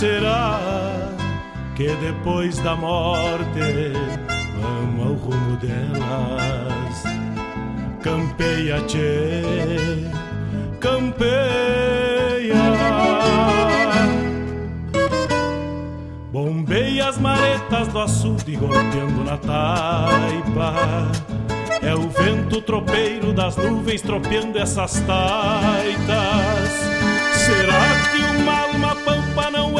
Será que depois da morte vamos ao rumo delas? Campeia, tchê, campeia. Bombeia as maretas do açude golpeando na taipa é o vento tropeiro das nuvens tropeando essas taitas. Será que uma alma pampa não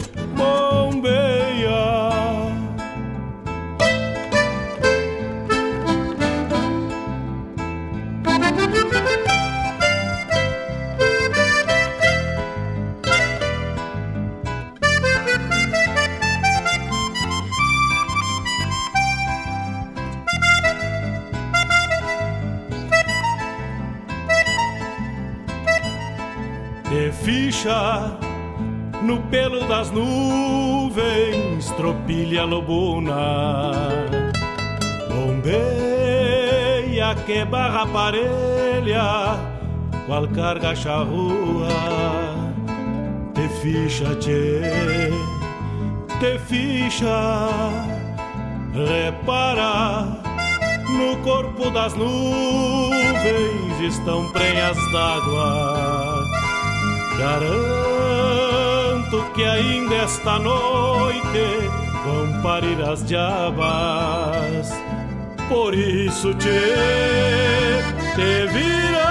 Pelo das nuvens, tropilha lobuna. Bombeia que barra parelha, qual carga charrua. Te ficha, tchê, te ficha, repara. No corpo das nuvens estão prenhas d'água Que ainda esta noite vão parir as diabas. Por isso te, te vira,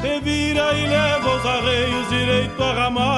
te vira e leva os arreios direito à ramada.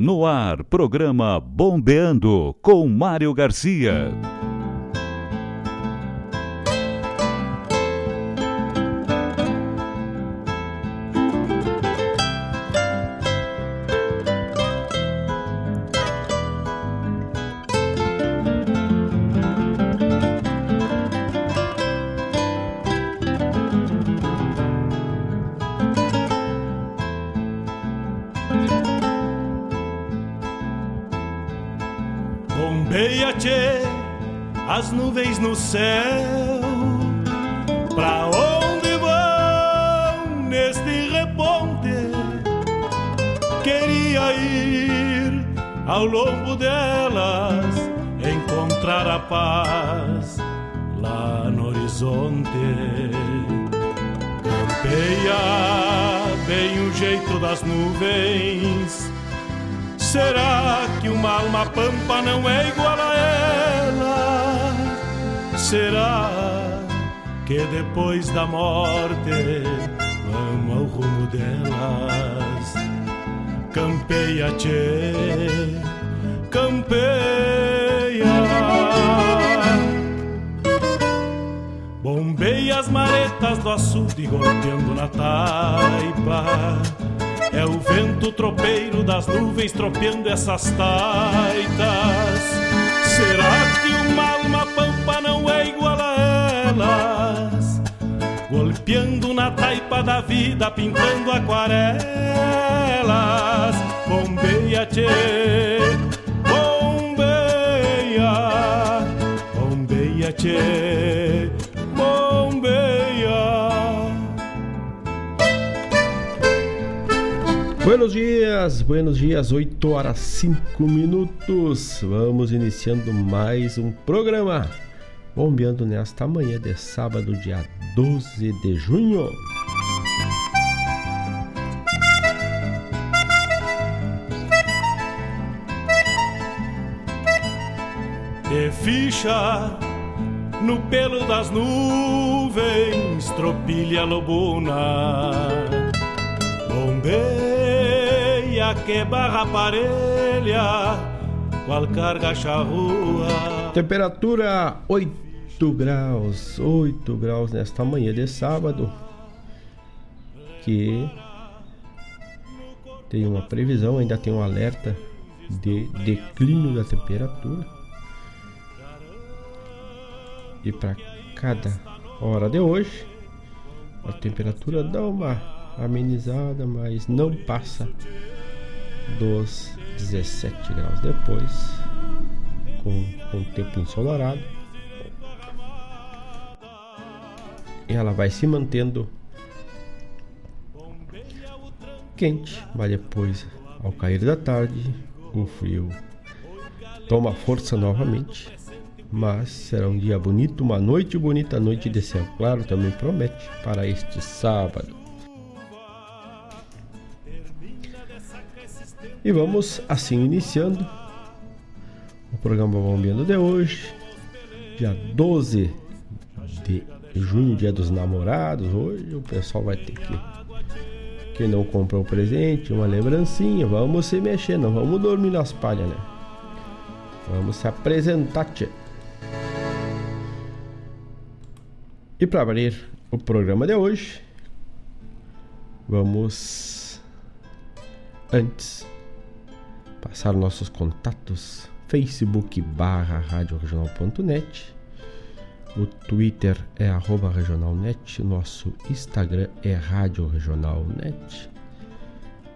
No ar, programa Bombeando com Mário Garcia. Campeia bem o jeito das nuvens. Será que uma alma pampa não é igual a ela? Será que depois da morte vamos ao rumo delas? Campeia, tchê, campeia. Maretas do açude golpeando na taipa. É o vento tropeiro das nuvens tropeando essas taitas. Será que uma alma pampa não é igual a elas? Golpeando na taipa da vida pintando aquarelas. Bombeia, tchê, bombeia, bombeia, tchê, Buenos dias, buenos dias, 8 horas 5 minutos. Vamos iniciando mais um programa bombeando nesta manhã de sábado, dia 12 de junho. De ficha no pelo das nuvens, tropilha lobuna, que barra parelha, qual carga charrua. Temperatura 8 graus, 8 graus nesta manhã de sábado, que tem uma previsão, ainda tem um alerta de declínio da temperatura. E para cada hora de hoje, a temperatura dá uma amenizada, mas não passa dos 17 graus depois, com, com tempo ensolarado. Ela vai se mantendo quente, mas depois, ao cair da tarde, o frio toma força novamente. Mas será um dia bonito, uma noite bonita, noite de céu claro também promete para este sábado. E vamos assim iniciando o programa Bombeando de hoje, dia 12 de junho, dia dos namorados. Hoje o pessoal vai ter que. Quem não comprou presente, uma lembrancinha, vamos se mexer, não vamos dormir nas palhas, né? Vamos se apresentar, tia. E para abrir o programa de hoje, vamos antes passar nossos contatos facebook barra radioregional.net o Twitter é arroba regionalnet, nosso Instagram é Rádio Regionalnet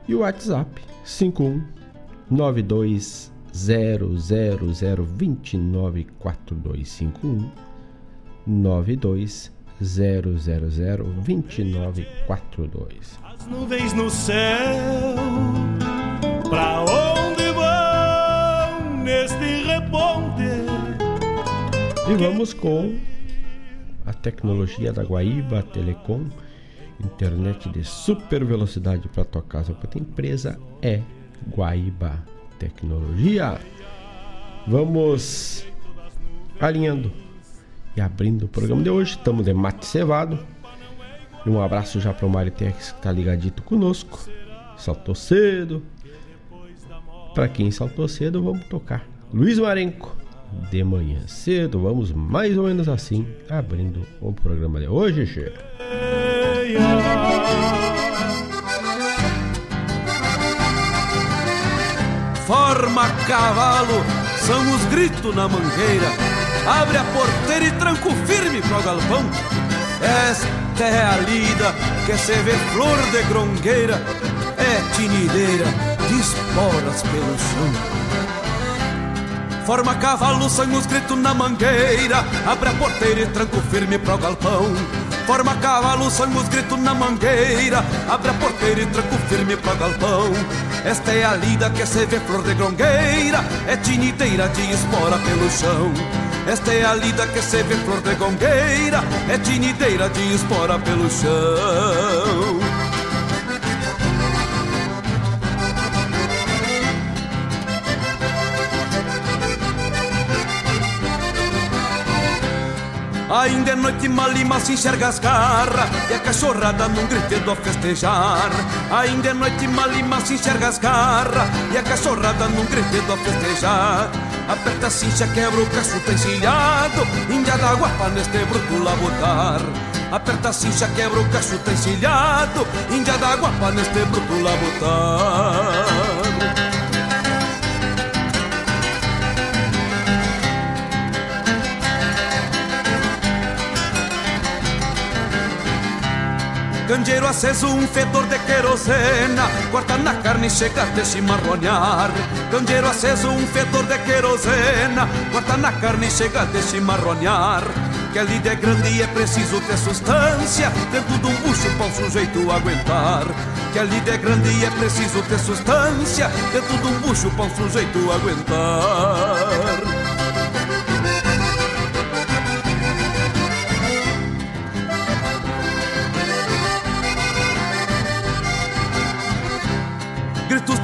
e o WhatsApp 5192000294251 92002942 As nuvens no céu, pra vão neste reponte? E vamos com a tecnologia da Guaíba Telecom, internet de super velocidade para tua casa. Porque a empresa é Guaíba Tecnologia. Vamos alinhando e abrindo o programa de hoje. Estamos de mate cevado. E um abraço já para o Maritex que está ligadito conosco. Saltou cedo. Para quem saltou cedo, vamos tocar. Luiz Marenco, de manhã cedo. Vamos mais ou menos assim, abrindo o programa de hoje, Che. Forma cavalo, são os gritos na mangueira. Abre a porteira e tranco firme pro galpão. Esta é a lida que se vê flor de grongueira. É tinideira esporas pelo chão. Forma cavalo, sangue os gritos na mangueira. Abre a porteira e tranco firme pro galpão. Forma cavalo, sangue os gritos na mangueira. Abre a porteira e tranco firme pro galpão. Esta é a lida que se vê flor de grongueira. É tiniteira de espora pelo chão. Esta é a lida que se vê flor de gongueira. É tiniteira de espora pelo chão Ainda é noite malima se enxerga as garras. E a cachorrada num gritedo a festejar. Ainda é noite malima se enxerga as garras. E a cachorrada num gritedo a festejar. Aperta a cincha, quebra o tá encilhado Índia d'água pra neste bruto lá botar Aperta a cincha, quebra o cacho encilhado Índia d'água pra neste bruto lá Candeeiro aceso, um fedor de querosena. Corta na carne chega até se marronear. Candeeiro aceso, um fedor de querosena. Corta na carne chega até se marronear. Que a lida é grande e é preciso ter substância. Dentro de um bucho para um sujeito aguentar. Que a lida é grande e é preciso ter substância. Dentro de um bucho para um sujeito aguentar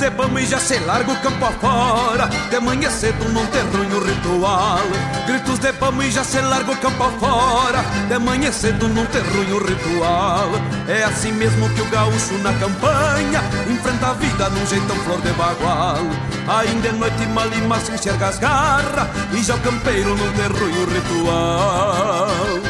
de bamba e já se larga o campo afora. De manhã cedo tem ruim ritual. Gritos de bamba e já se larga o campo afora. De manhã cedo não tem ruim o ritual. É assim mesmo que o gaúcho na campanha Enfrenta a vida num jeitão flor de bagual. Ainda é noite mal e mal se enxerga as garras E já o campeiro não tem ruim o ritual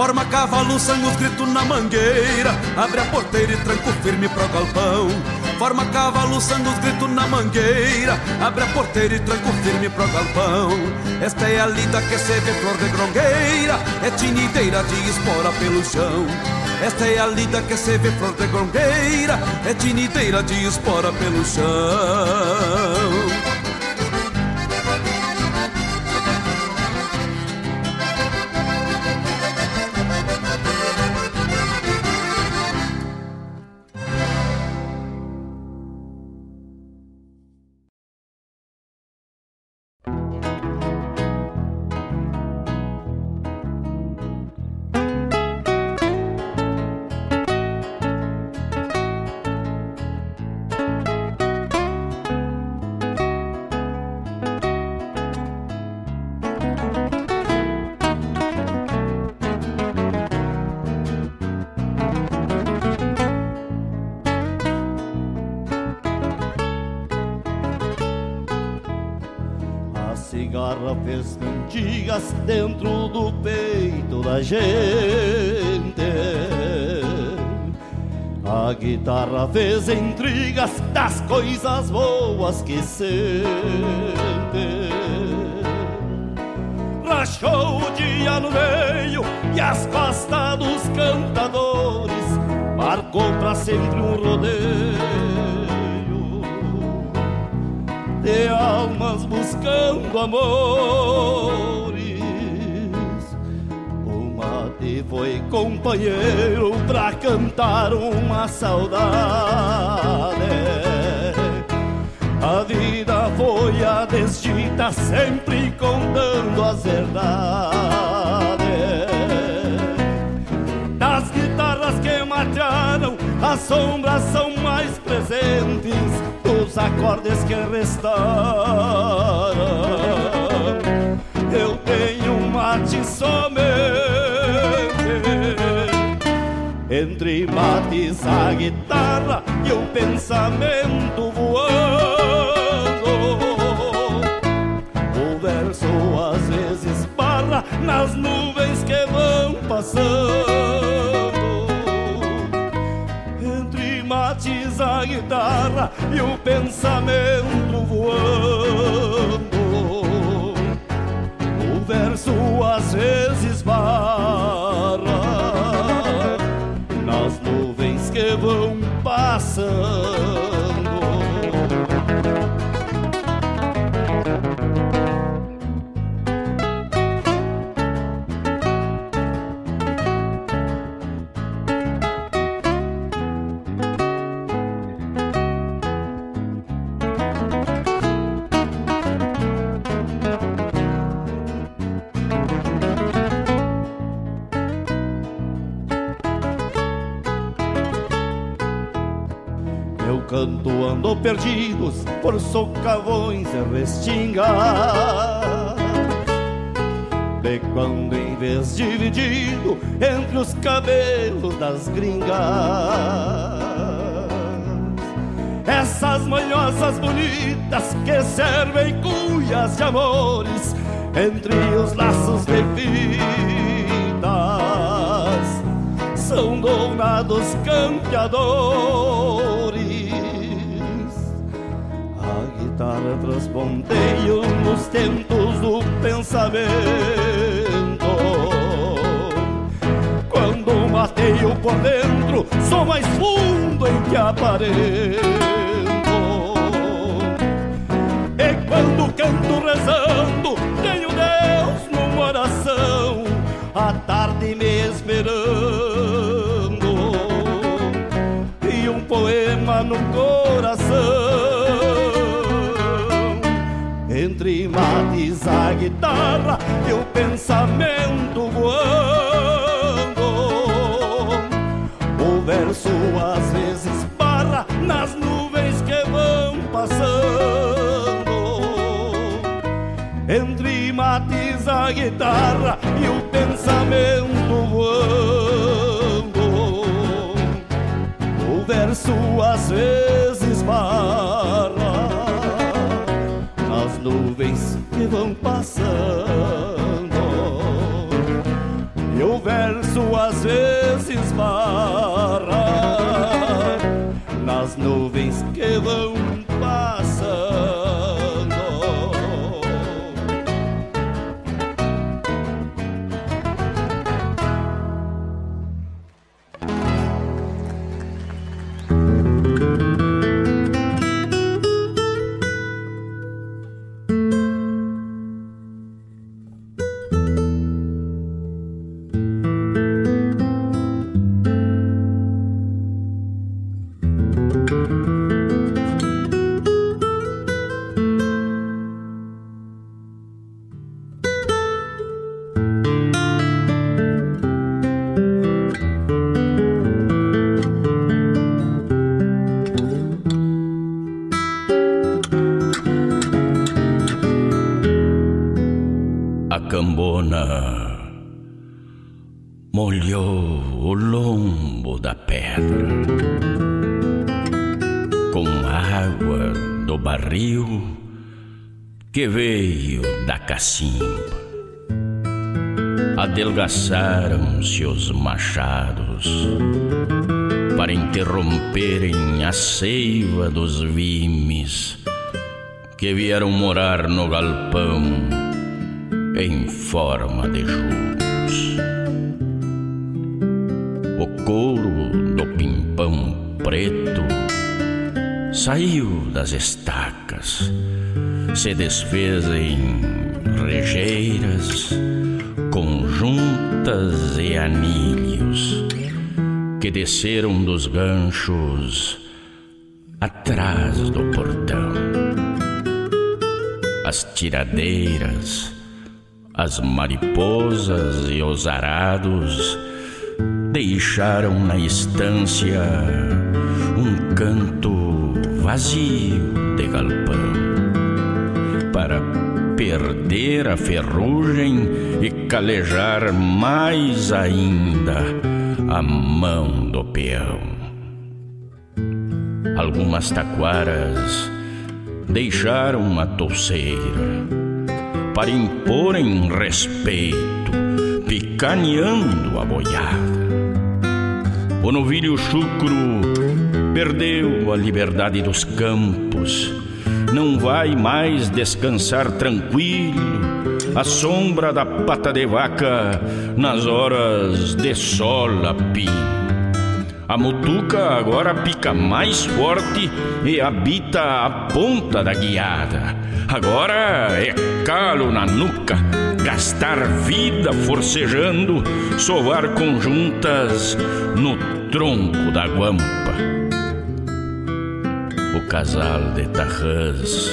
Forma cavalo, sangue os na mangueira. Abre a porteira e tranco firme pro galpão. Forma cavalo, sangue os na mangueira. Abre a porteira e tranco firme pro galpão. Esta é a lida que se vê flor de grongueira. É tinideira de espora pelo chão. Esta é a lida que se vê flor de grongueira. É tinideira de espora pelo chão dentro do peito da gente. A guitarra fez intrigas das coisas boas que sente. Rachou o dia no meio e as costas dos cantadores marcou pra sempre um rodeio de almas buscando amor foi companheiro pra cantar uma saudade. A vida foi a desdita, sempre contando as verdades. Das guitarras que matearam, as sombras são mais presentes dos acordes que restaram. Eu tenho um mate somente entre mates, a guitarra e o pensamento voando. O verso às vezes barra nas nuvens que vão passando. Entre mates, a guitarra e o pensamento voando. O verso às vezes barra que vão passando. andou perdidos por socavões e restingas. De quando em vez dividido entre os cabelos das gringas. Essas manhosas bonitas que servem cuias de amores entre os laços de fitas são donados campeadores Transponteio nos tentos do pensamento. Quando mateio por dentro Sou mais fundo em que aparento. E quando canto rezando Tenho Deus numa oração A tarde me esperando. E um poema no coração mates a guitarra e o pensamento voando. O verso às vezes para nas nuvens que vão passando. Entre mates a guitarra e o pensamento voando. O verso às vezes vão passando. E o verso às vezes barra nas nuvens que vão Adelgaçaram-se os machados para interromperem a seiva dos vimes que vieram morar no galpão em forma de juros. O couro do pimpão preto saiu das estacas se desfez em rejeiras, conjuntas e anilhos que desceram dos ganchos atrás do portão. As tiradeiras, as mariposas e os arados deixaram na estância um canto vazio de galpão para perder a ferrugem e calejar mais ainda a mão do peão. Algumas taquaras deixaram a touceira para imporem respeito, picaneando a boiada. O novilho chucro perdeu a liberdade dos campos não vai mais descansar tranquilo à sombra da pata de vaca nas horas de sol a. A mutuca agora pica mais forte e habita a ponta da guiada. Agora é calo na nuca, gastar vida forcejando, sovar conjuntas no tronco da guampa o casal de tarrãs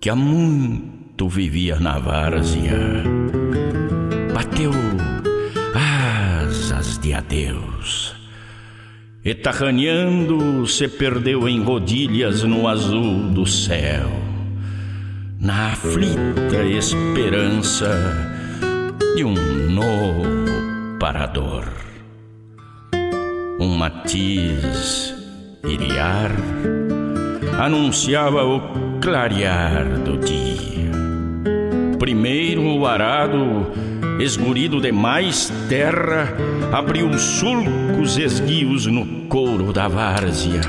que há muito vivia na várzea bateu asas de adeus. E tarraneando se perdeu em rodilhas no azul do céu. Na aflita esperança de um novo parador. Um matiz iriar, anunciava o clarear do dia. Primeiro o arado, esgurido de mais terra, abriu sulcos esguios no couro da várzea,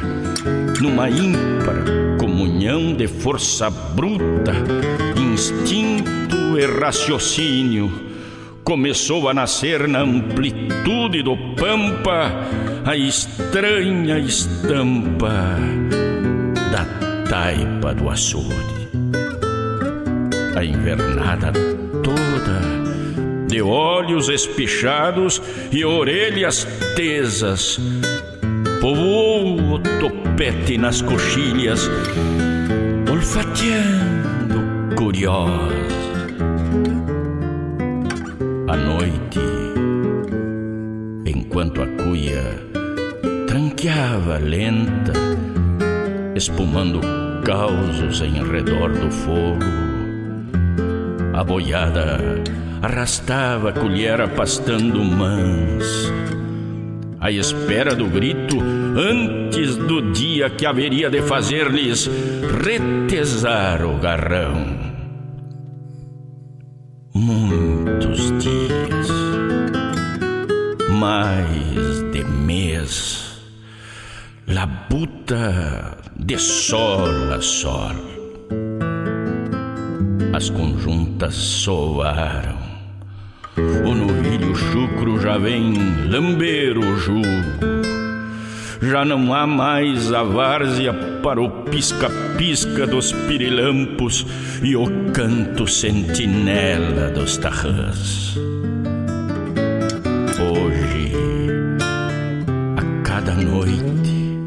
numa ímpar com comunhão de força bruta, instinto e raciocínio, começou a nascer na amplitude do pampa a estranha estampa da taipa do açude. A invernada toda, de olhos espichados e orelhas tesas, povoou o topete nas coxilhas, olfateando curiosa. À noite, enquanto a cuia tranqueava lenta, espumando causos em redor do fogo, a boiada arrastava a colher pastando mãs à espera do grito antes do dia que haveria de fazer-lhes retesar o garrão. Muitos dias, mais de mês, labuta de sol a sol. As conjuntas soaram o novilho chucro já vem lamber o jugo. Já não há mais a várzea para o pisca-pisca dos pirilampos e o canto sentinela dos tarrãs. Hoje, a cada noite,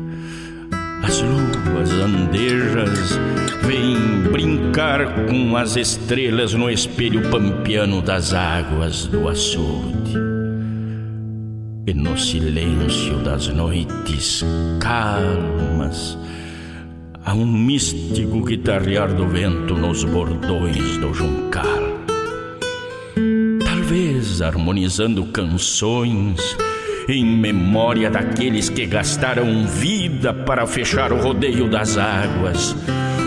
as luas andejas vêm brincar com as estrelas no espelho pampiano das águas do açude. E no silêncio das noites calmas, há um místico guitarrear do vento nos bordões do juncal. Talvez harmonizando canções em memória daqueles que gastaram vida para fechar o rodeio das águas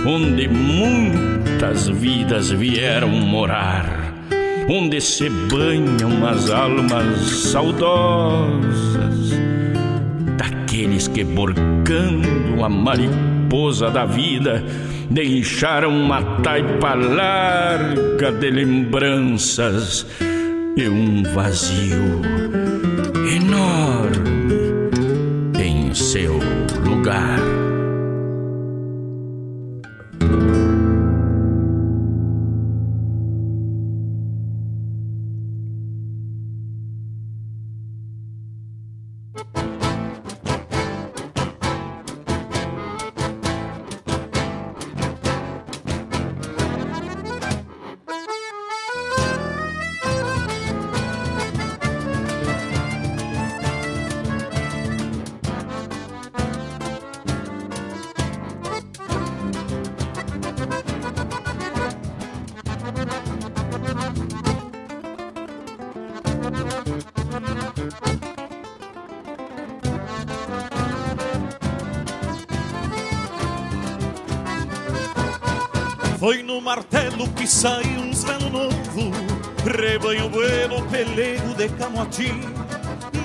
onde muitas vidas vieram morar, onde se banham as almas saudosas daqueles que, borcando a mariposa da vida, deixaram uma taipa larga de lembranças e um vazio enorme em seu lugar. Que sai uns velo novo, rebanho bueno, pelego de camotim,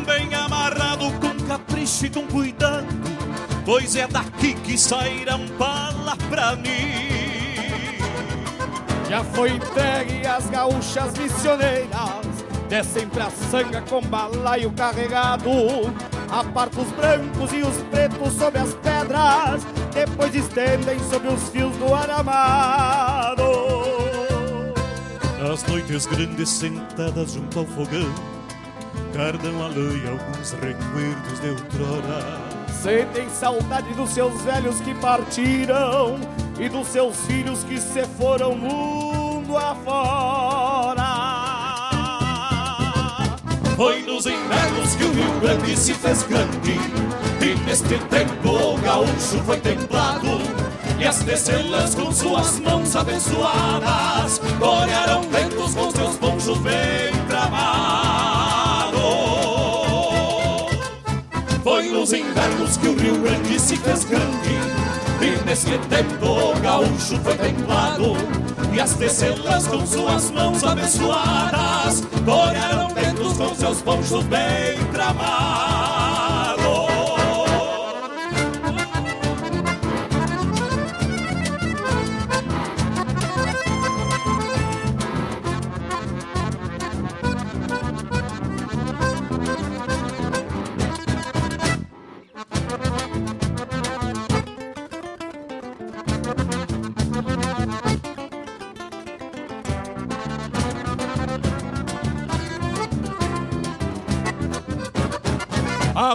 bem amarrado com capricho e com cuidado, pois é daqui que sairão bala pra mim. Já foi entregue as gaúchas missioneiras, descem pra sanga com balaio carregado, aparta os brancos e os pretos sobre as pedras, depois estendem sobre os fios do aramado. Nas noites grandes sentadas junto ao fogão Cardam a lei alguns recuerdos de outrora Sentem saudade dos seus velhos que partiram E dos seus filhos que se foram mundo afora Foi nos invernos que o Rio Grande se fez grande. E neste tempo o gaúcho foi templado. E as tecelas com suas mãos abençoadas Torearam ventos com seus ponchos bem tramados. Foi nos invernos que o Rio Grande se fez grande E nesse tempo gaúcho foi templado E as tecelas com suas mãos abençoadas Torearam ventos com seus ponchos bem tramados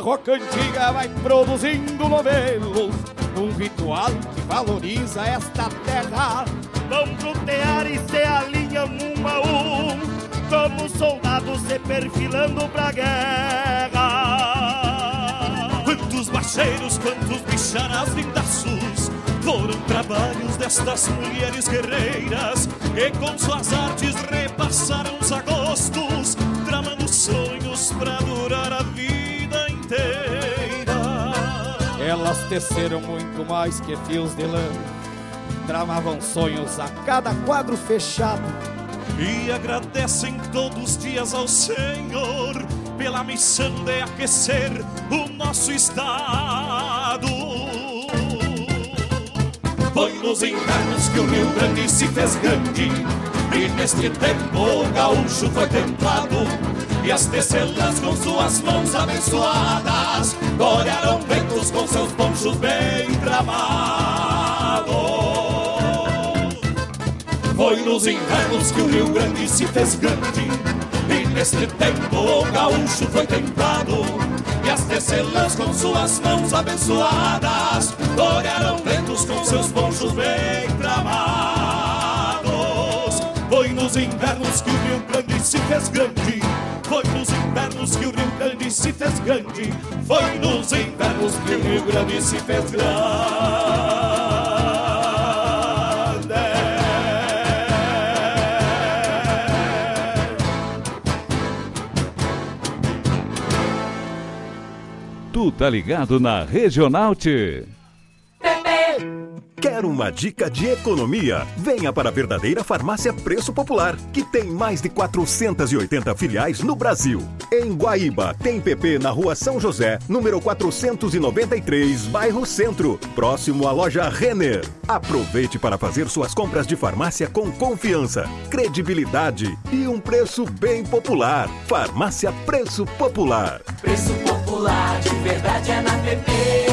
A roca antiga vai produzindo novelos Num ritual que valoriza esta terra. Vão protear e se alinham um a um Como soldados se perfilando pra guerra. Quantos marcheiros, quantos bicharás lindaços foram trabalhos destas mulheres guerreiras que com suas artes repassaram os agostos, tramando sonhos pra durar a Elas teceram muito mais que fios de lã, tramavam sonhos a cada quadro fechado. E agradecem todos os dias ao Senhor pela missão de aquecer o nosso estado. Foi nos invernos que o Rio Grande se fez grande E neste tempo o gaúcho foi templado E as tecelãs com suas mãos abençoadas Corearam ventos com seus ponchos bem tramados. Foi nos invernos que o Rio Grande se fez grande E neste tempo o gaúcho foi templado. E as tecelãs com suas mãos abençoadas Torearam ventos com seus ponchos bem tramados. Foi nos invernos que o Rio Grande se fez grande Foi nos invernos que o Rio Grande se fez grande Foi nos invernos que o Rio Grande se fez grande Tu tá ligado na Regional T. Uma dica de economia? Venha para a verdadeira Farmácia Preço Popular, que tem mais de 480 filiais no Brasil. Em Guaíba, tem PP na rua São José, número 493, bairro Centro, próximo à loja Renner. Aproveite para fazer suas compras de farmácia com confiança, credibilidade e um preço bem popular. Farmácia Preço Popular. Preço popular, de verdade é na PP.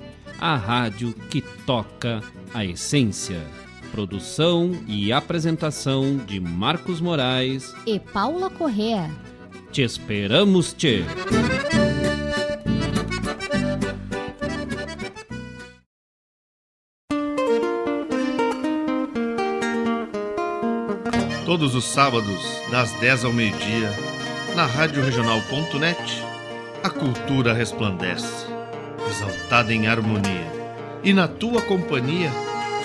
a rádio que toca a essência. Produção e apresentação de Marcos Moraes e Paula Correa. Te esperamos, te. Todos os sábados, das 10 ao meio-dia, na Rádio Regional.net, a cultura resplandece exaltada em harmonia, e na tua companhia,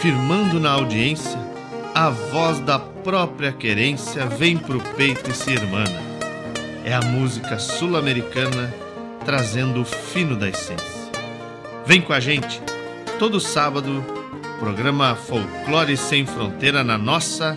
firmando na audiência, a voz da própria querência vem pro peito e se irmana. É a música sul-americana trazendo o fino da essência. Vem com a gente, todo sábado, programa Folclore Sem Fronteira na nossa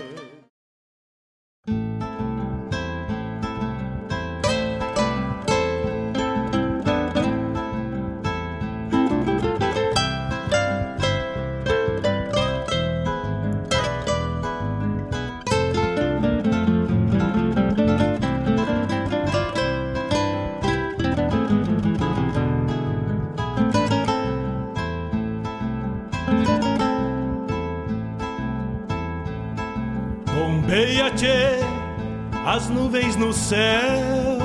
No céu.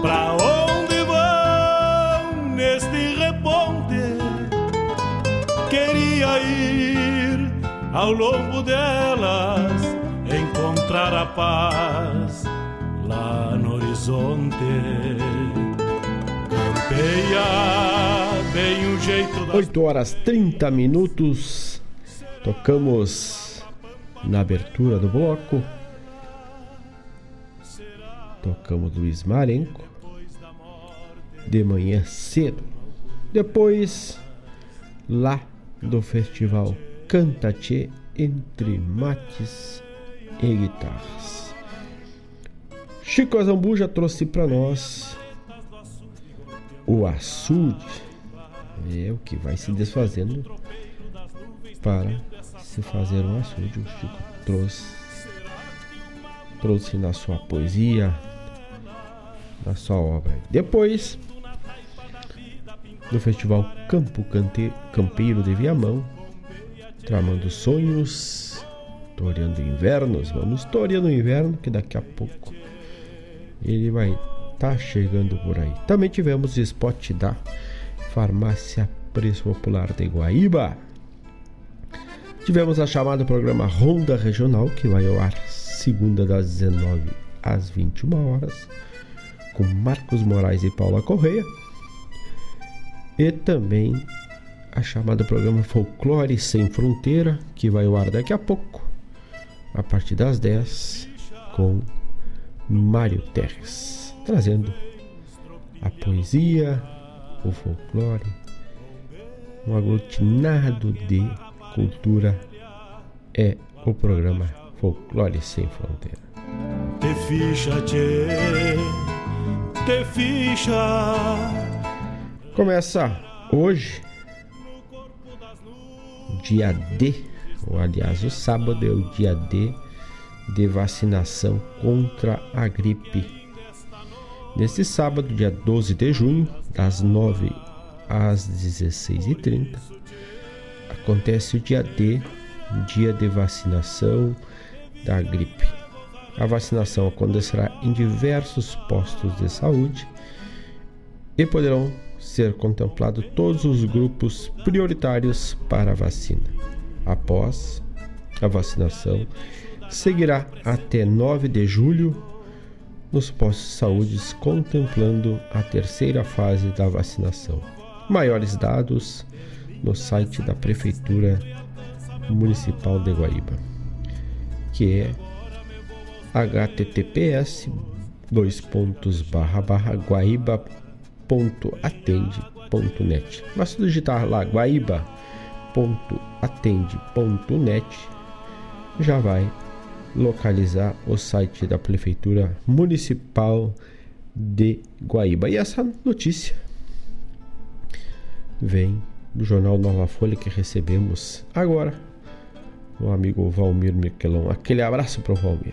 Pra onde vão neste reponte? Queria ir ao longo delas, encontrar a paz lá no horizonte. Campeia bem o jeito das... 8 horas 30 minutos. Tocamos na abertura do bloco tocamos Luiz Marenco de manhã cedo. Depois, lá do festival Cantatê entre mates e guitarras. Chico Azambu já trouxe para nós o açude, é o que vai se desfazendo para se fazer um açude. O Chico trouxe, trouxe na sua poesia, na sua obra. Depois do Festival Campo Cante, Campeiro de Viamão, tramando sonhos, toreando invernos. Vamos toreando inverno, que daqui a pouco ele vai estar tá chegando por aí. Também tivemos spot da Farmácia Preço Popular de Guaíba. Tivemos a chamada programa Ronda Regional, que vai ao ar segunda das 19 às 21 horas, com Marcos Moraes e Paula Correia. E também a chamada programa Folclore Sem Fronteira, que vai ao ar daqui a pouco, a partir das 10, com Mário Terres, trazendo a poesia, o folclore, um aglutinado de cultura é o programa Folclore Sem Fronteira. Te ficha, te ficha. Começa hoje dia D, ou aliás, o sábado é o dia D de vacinação contra a gripe. Neste sábado, dia 12 de junho, das 9 às 16h30, acontece o dia D, dia de vacinação da gripe. A vacinação acontecerá em diversos postos de saúde e poderão ser contemplado todos os grupos prioritários para a vacina. Após a vacinação, seguirá até 9 de julho nos postos de saúde, contemplando a terceira fase da vacinação. Maiores dados no site da Prefeitura Municipal de Guaíba, que é https dois pontos barra barra guaíba guaíba.atende.net. Basta digitar lá guaíba.atende.net já vai localizar o site da Prefeitura Municipal de Guaíba. E essa notícia vem do jornal Nova Folha que recebemos agora. O amigo Valmir Miquelon. Aquele abraço para o Valmir.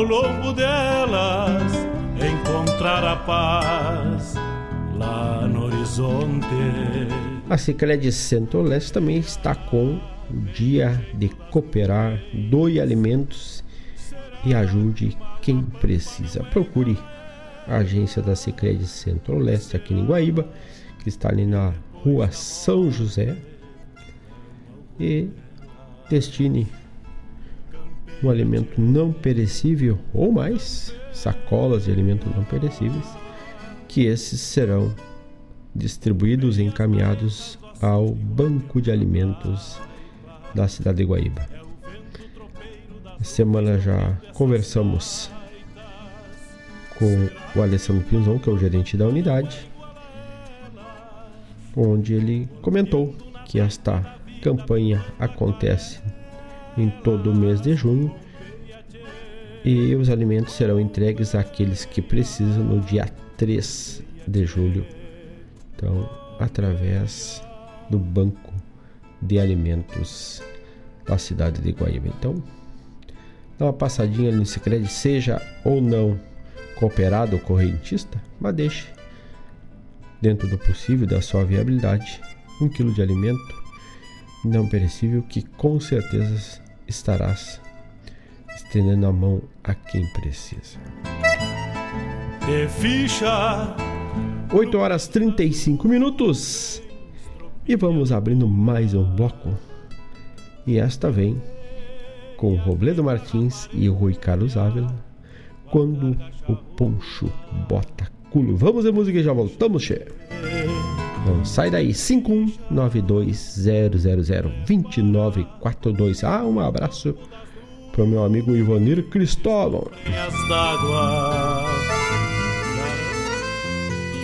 ao longo delas, encontrar a paz lá no horizonte. A Cicred Centro-Leste também está com o dia de cooperar, doe alimentos e ajude quem precisa. Procure a agência da Sicredi Centro-Leste aqui em Guaíba, que está ali na rua São José, e destine um alimento não perecível ou mais, sacolas de alimentos não perecíveis, que esses serão distribuídos e encaminhados ao Banco de Alimentos da cidade de Guaíba. Semana já conversamos com o Alessandro Pinzon, que é o gerente da unidade, onde ele comentou que esta campanha acontece em todo o mês de junho e os alimentos serão entregues àqueles que precisam no dia 3 de julho. Então, através do Banco de Alimentos da cidade de Guaíba. Então, dá uma passadinha ali no Sicredi, seja ou não cooperado ou correntista, mas deixe, dentro do possível da sua viabilidade, um quilo de alimento não perecível que com certeza estarás estendendo a mão a quem precisa. De ficha. 8 horas 35 minutos. E vamos abrindo mais um bloco. E esta vem com Robledo Martins e Rui Carlos Ávila. Quando o poncho bota culo. Vamos de música e já voltamos, chefe. Não sai daí, 51920002942. Ah, um abraço pro meu amigo Ivonir Cristóvão.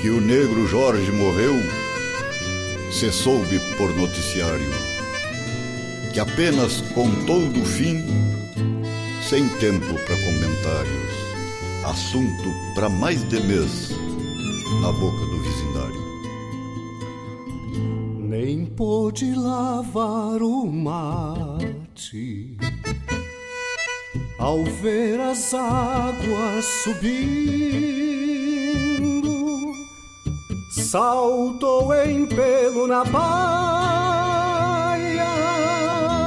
Que o negro Jorge morreu, se soube por noticiário, que apenas contou do fim, sem tempo para comentários, assunto para mais de mês na boca do vizindário nem pôde lavar o mate ao ver as águas subindo, saltou em pelo na baia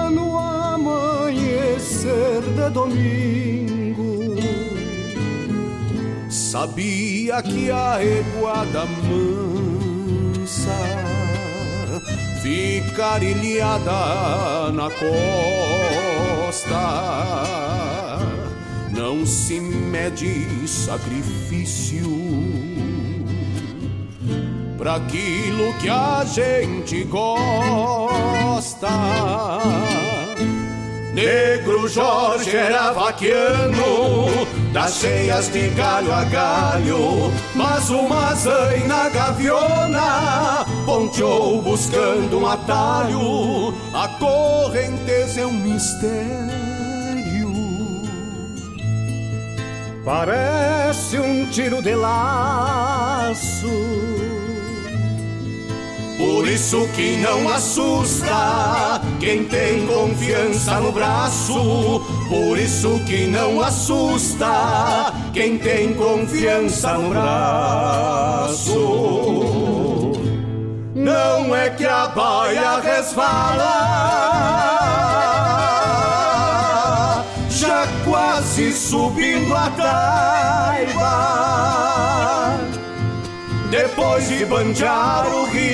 no amanhecer de domingo. Sabia que a eguada mansa ficar ilhada na costa. Não se mede sacrifício para aquilo que a gente gosta. Negro Jorge era vaquiano, das cheias de galho a galho, mas uma zaina gaviona ponteou buscando um atalho. A correnteza é um mistério. Parece um tiro de laço por isso que não assusta quem tem confiança no braço. Por isso que não assusta quem tem confiança no braço. Não é que a baia resvala, já quase subindo a taiba depois de banjar o rio.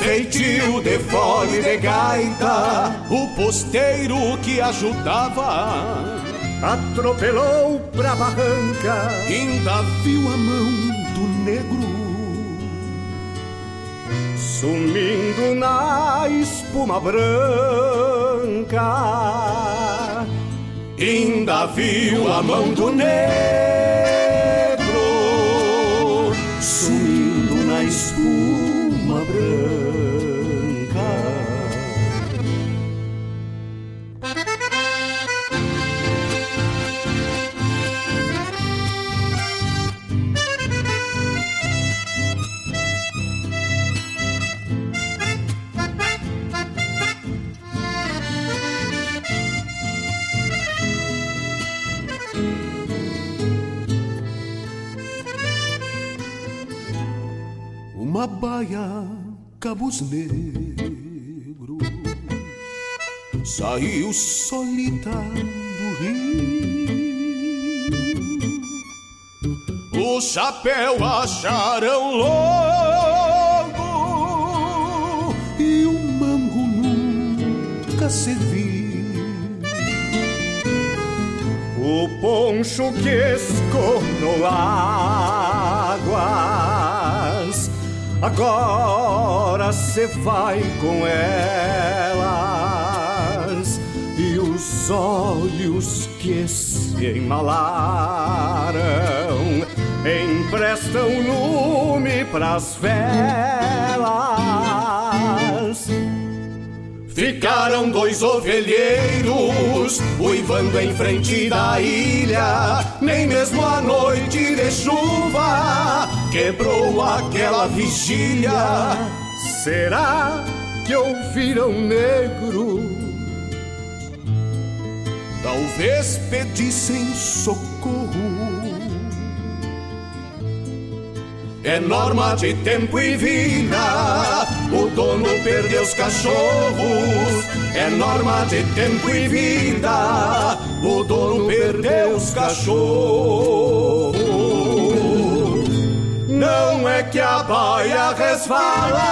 Feitio de fole de gaita, o posteiro que ajudava atropelou pra barranca. Ainda viu a mão do negro sumindo na espuma branca ainda viu a mão do negro uma baia cabos negro saiu solita do rio. O chapéu acharam logo e o mango nunca se. O poncho que escornou águas agora se vai com elas e os olhos que se embalaram emprestam lume pras velas. Ficaram dois ovelheiros uivando em frente da ilha. Nem mesmo a noite de chuva quebrou aquela vigília. Será que ouviram negro? Talvez pedissem socorro. É norma de tempo e vida, o dono perdeu os cachorros, é norma de tempo e vida. O dono perdeu os cachorros. Não é que a baia resvala,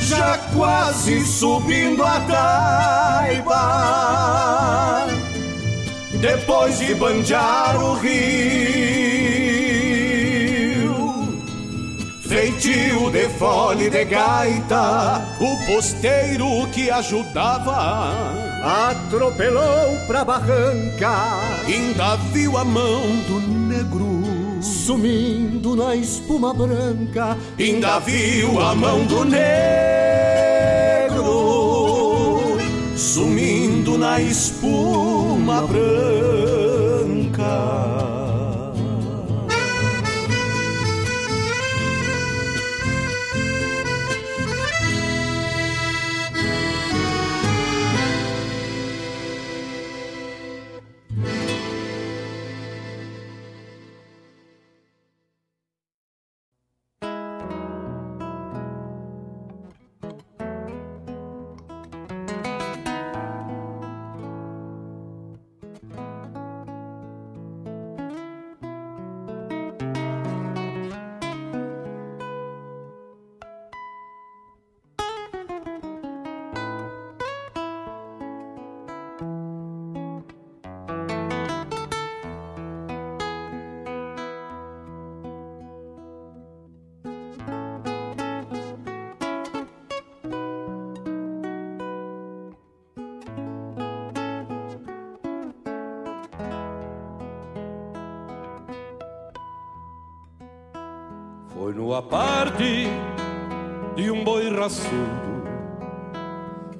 já quase subindo a taipa. Depois de banjar o rio, feitio de fole de gaita, o posteiro que ajudava atropelou pra barranca. Ainda viu a mão do negro sumindo na espuma branca. Ainda viu a mão do negro sumindo na espuma branca.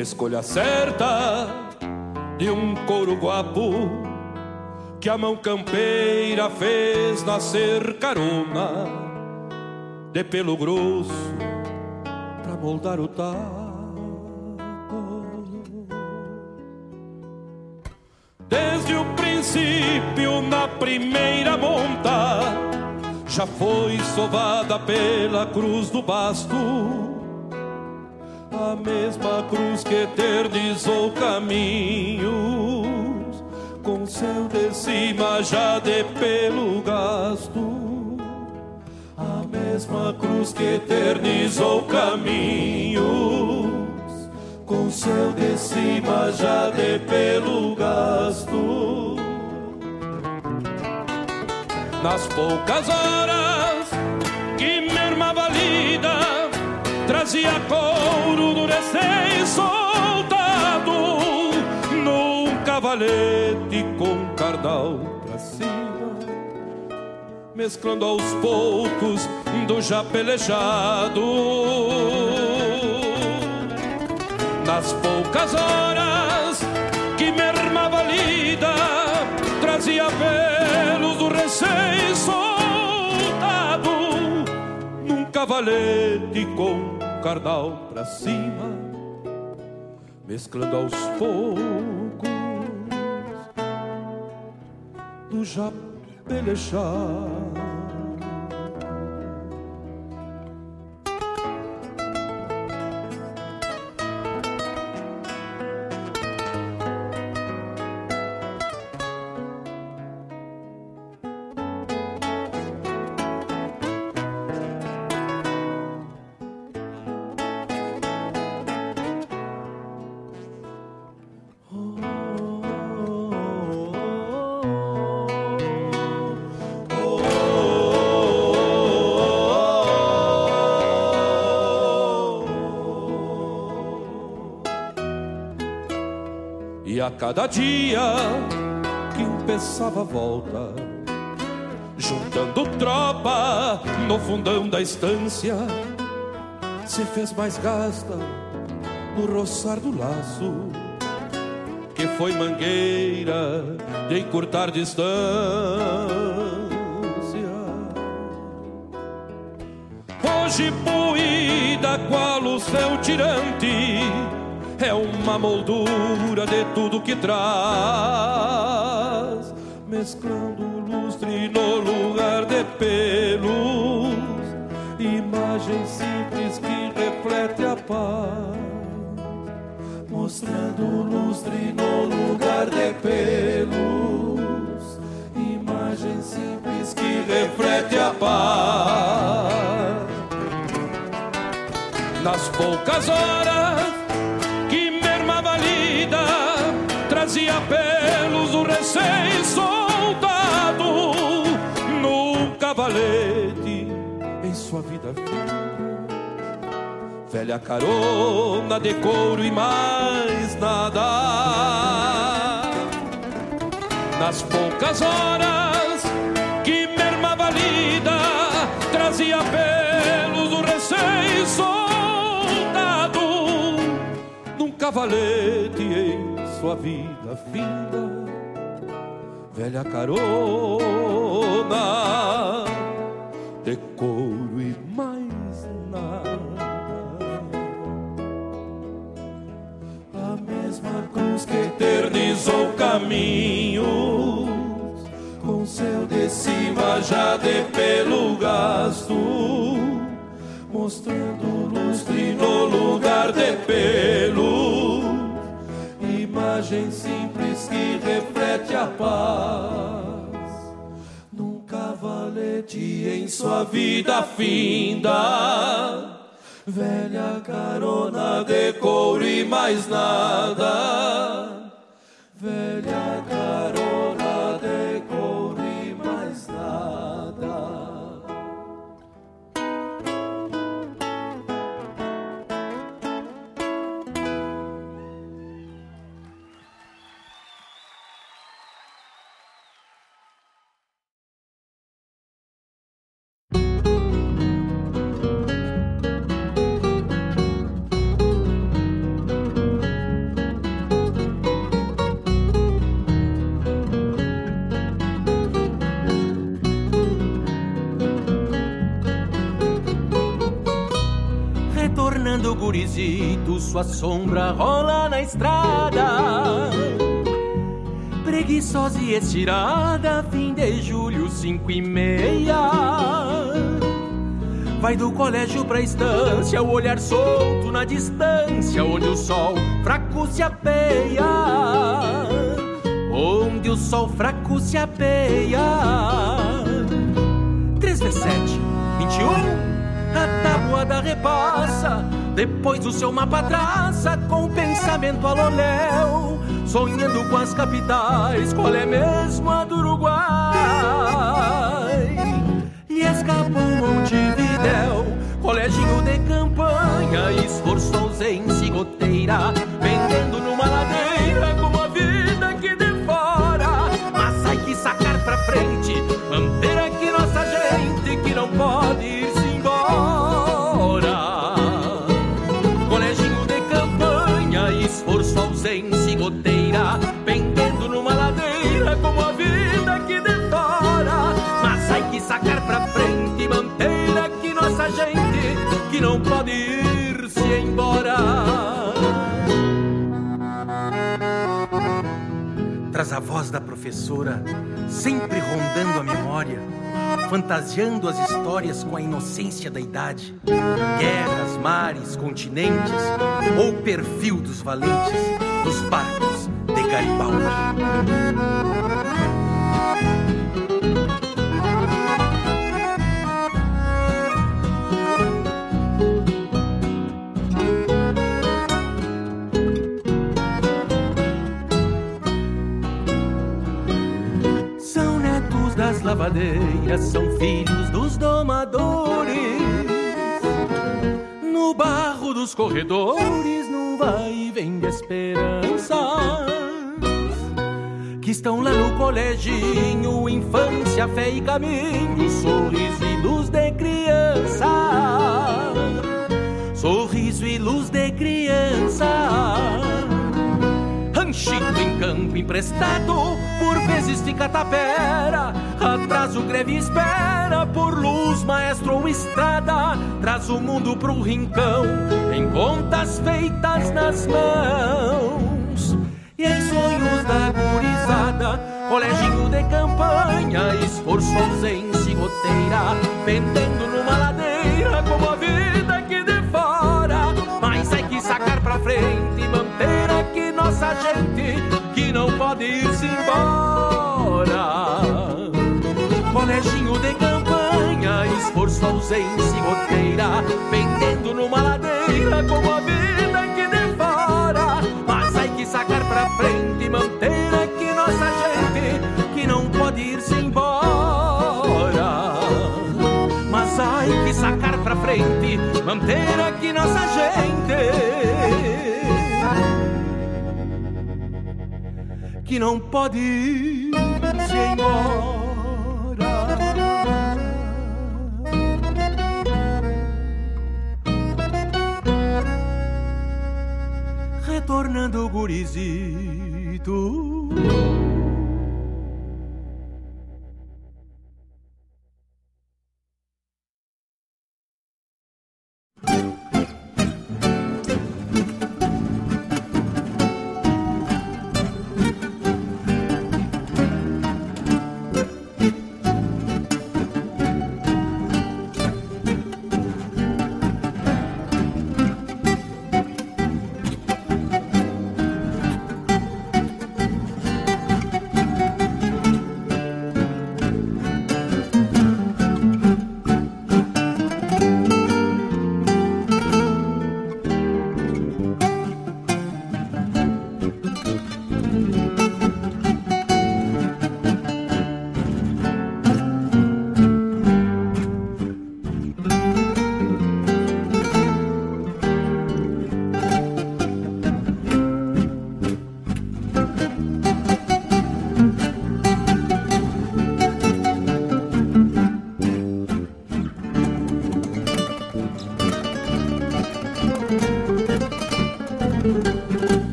Escolha certa de um couro guapo, que a mão campeira fez nascer carona, de pelo grosso, pra moldar o taco. Desde o princípio, na primeira monta, já foi sovada pela cruz do basto, a mesma cruz que eternizou caminhos, com seu de cima já de pelo gasto, a mesma cruz que eternizou caminhos, com seu de cima já de pelo gasto. Nas poucas horas trazia couro do recém-soltado num cavalete com cardal pra cima, mesclando aos poucos do já pelejado. Nas poucas horas que mermava a lida, trazia pelos do recém-soldado num cavalete com cardal pra cima, mesclando aos poucos do já. Cada dia que empeçava a volta, juntando tropa no fundão da estância, se fez mais gasta no roçar do laço, que foi mangueira de encurtar distância. Hoje poída qual o seu tirante é uma moldura de tudo que traz, mesclando lustre no lugar de pelos, imagem simples que reflete a paz, mostrando lustre no lugar de pelos. Imagem simples que reflete a paz. Nas poucas horas vida velha carona de couro e mais nada. Nas poucas horas que mermava a lida, trazia pelos do recém-soldado num cavalete em sua vida finda. Velha carona de couro eternizou caminhos, com seu de cima já de pelo gasto, mostrando lustre no lugar de pelo. Imagem simples que reflete a paz num cavalete em sua vida finda. Velha carona de couro e mais nada. Sua sombra rola na estrada. Preguiçosa e estirada, fim de julho, cinco e meia. Vai do colégio pra estância, o olhar solto na distância, onde o sol fraco se apeia. Onde o sol fraco se apeia. 3 vezes 7, 21. A tabuada repassa, depois o seu mapa traça com o pensamento aloléu, sonhando com as capitais, qual é mesmo a do Uruguai? E escapou Montevidéu, coleginho de campanha, esforço, ausência e goteira, vendendo numa pode ir-se embora. Traz a voz da professora, sempre rondando a memória, fantasiando as histórias com a inocência da idade. Guerras, mares, continentes, ou perfil dos valentes, dos barcos de Garibaldi. São filhos dos domadores. No barro dos corredores, num vai e vem esperanças. Que estão lá no coleginho, infância, fé e caminho, sorriso e luz de criança. Sorriso e luz de criança. Ranchito em campo emprestado, por vezes fica tapera. Atrás o greve espera por luz, maestro ou estrada. Traz o mundo pro rincão, em contas feitas nas mãos. E em sonhos da gurizada, colégio de campanha, esforço, ausência e goteira, pendendo numa ladeira como a vida que de fora Mas é que sacar pra frente, manter aqui nossa gente, que não pode ir-se embora. Colégio de campanha, esforço, ausência e goteira, pendendo numa ladeira como a vida que devora. Mas hay que sacar pra frente e manter aqui nossa gente que não pode ir-se embora. Mas hay que sacar pra frente, manter aqui nossa gente que não pode ir se embora. Retornando gurizito.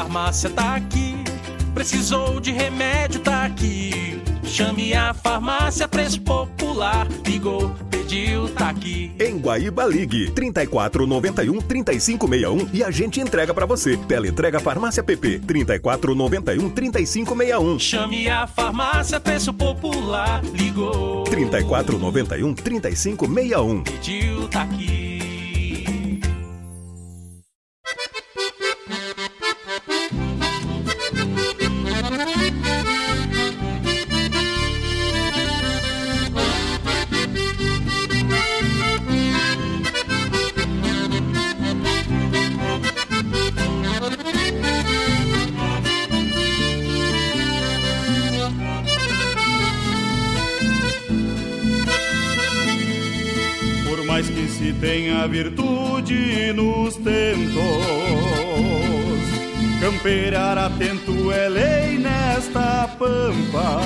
Farmácia, tá aqui. Precisou de remédio, tá aqui. Chame a farmácia Preço Popular. Ligou, pediu, tá aqui. Em Guaíba Ligue 34 91 3561 e a gente entrega pra você. Tela entrega Farmácia PP 34 91 3561. Chame a farmácia Preço Popular. Ligou, 34 91 3561. pediu, tá aqui. Atento é lei nesta pampa.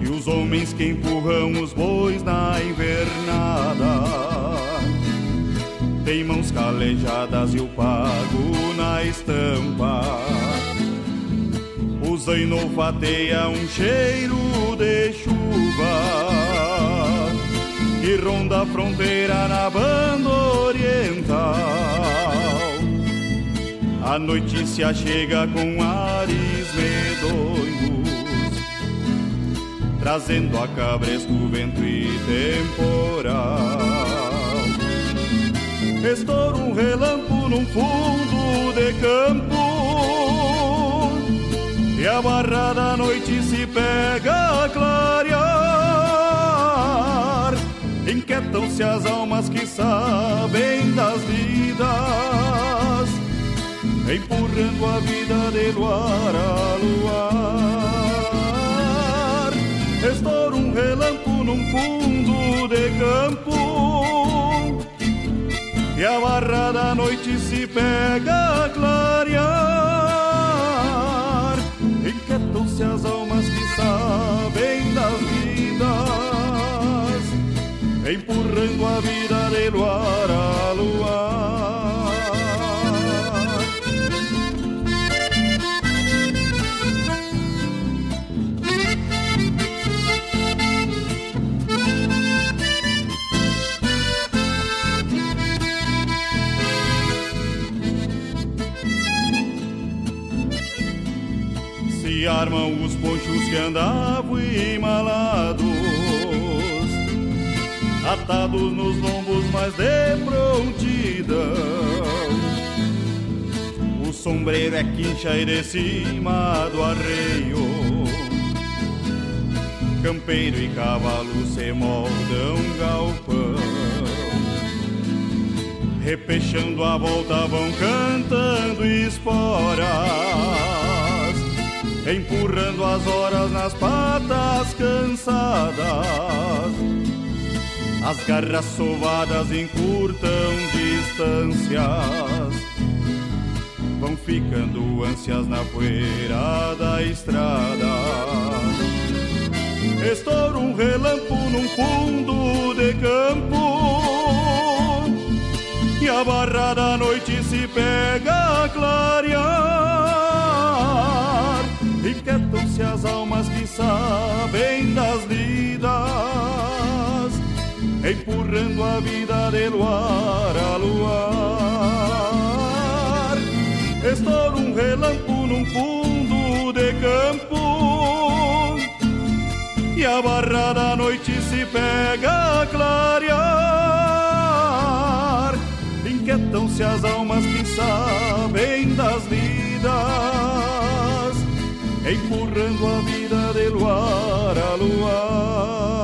E os homens que empurram os bois na invernada tem mãos calejadas e o pago na estampa. O zaino fateia um cheiro de chuva que ronda a fronteira na banda oriental. A noite se achega com ares medonhos, trazendo a cabresco vento e temporal. Estoura um relampo num fundo de campo E a barra da noite se pega a clarear Inquietam-se as almas que sabem das vidas Empurrando a vida de luar a luar Estoura um relampo num fundo de campo e a barra da noite se pega a clarear. Inquietam-se as almas que sabem das vidas, empurrando a vida de luar a luar. Que andavam emalados, atados nos lombos, mas de prontidão. O sombreiro é quincha e de cima do arreio. Campeiro e cavalo se moldam galpão. Repechando a volta vão cantando esporas empurrando as horas nas patas cansadas. As garras sovadas encurtam distâncias, vão ficando ânsias na poeira da estrada. Estoura um relampo num fundo de campo e a barra da noite se pega a clarear. Inquietam-se as almas que sabem das lidas, empurrando a vida de luar a luar. Estoura um relampo num fundo de campo e a barra da noite se pega a clarear. Inquietam-se as almas que sabem das lidas empurrando a vida de luar a luar.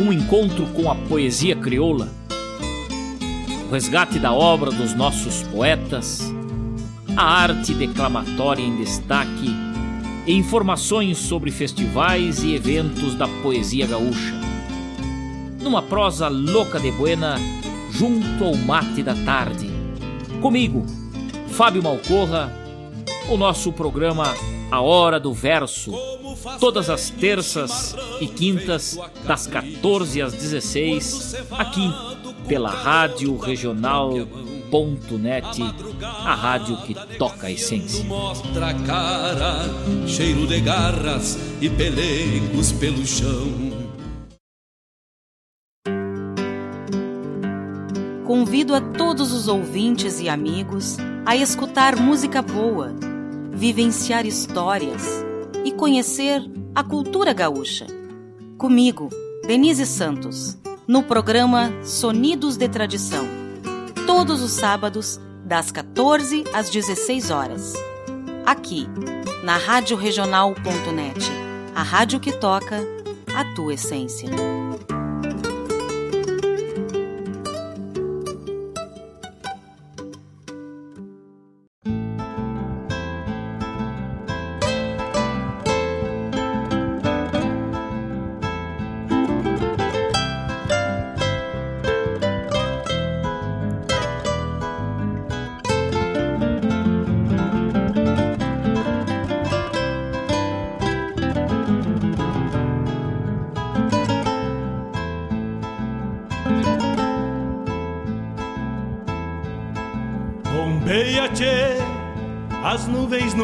Um encontro com a poesia crioula o resgate da obra dos nossos poetas, a arte declamatória em destaque e informações sobre festivais e eventos da poesia gaúcha. Numa prosa louca de buena, junto ao mate da tarde. Comigo, Fábio Malcorra, o nosso programa A Hora do Verso, todas as terças e quintas, das 14 às 16, aqui pela Rádio Regional.net, a rádio que toca a essência. Mostra cara, cheiro de garras e pelegos pelo chão. Convido a todos os ouvintes e amigos a escutar música boa, vivenciar histórias e conhecer a cultura gaúcha. Comigo, Denise Santos no programa Sonidos de Tradição, todos os sábados, das 14 às 16 horas. Aqui, na radioregional.net, a rádio que toca a tua essência.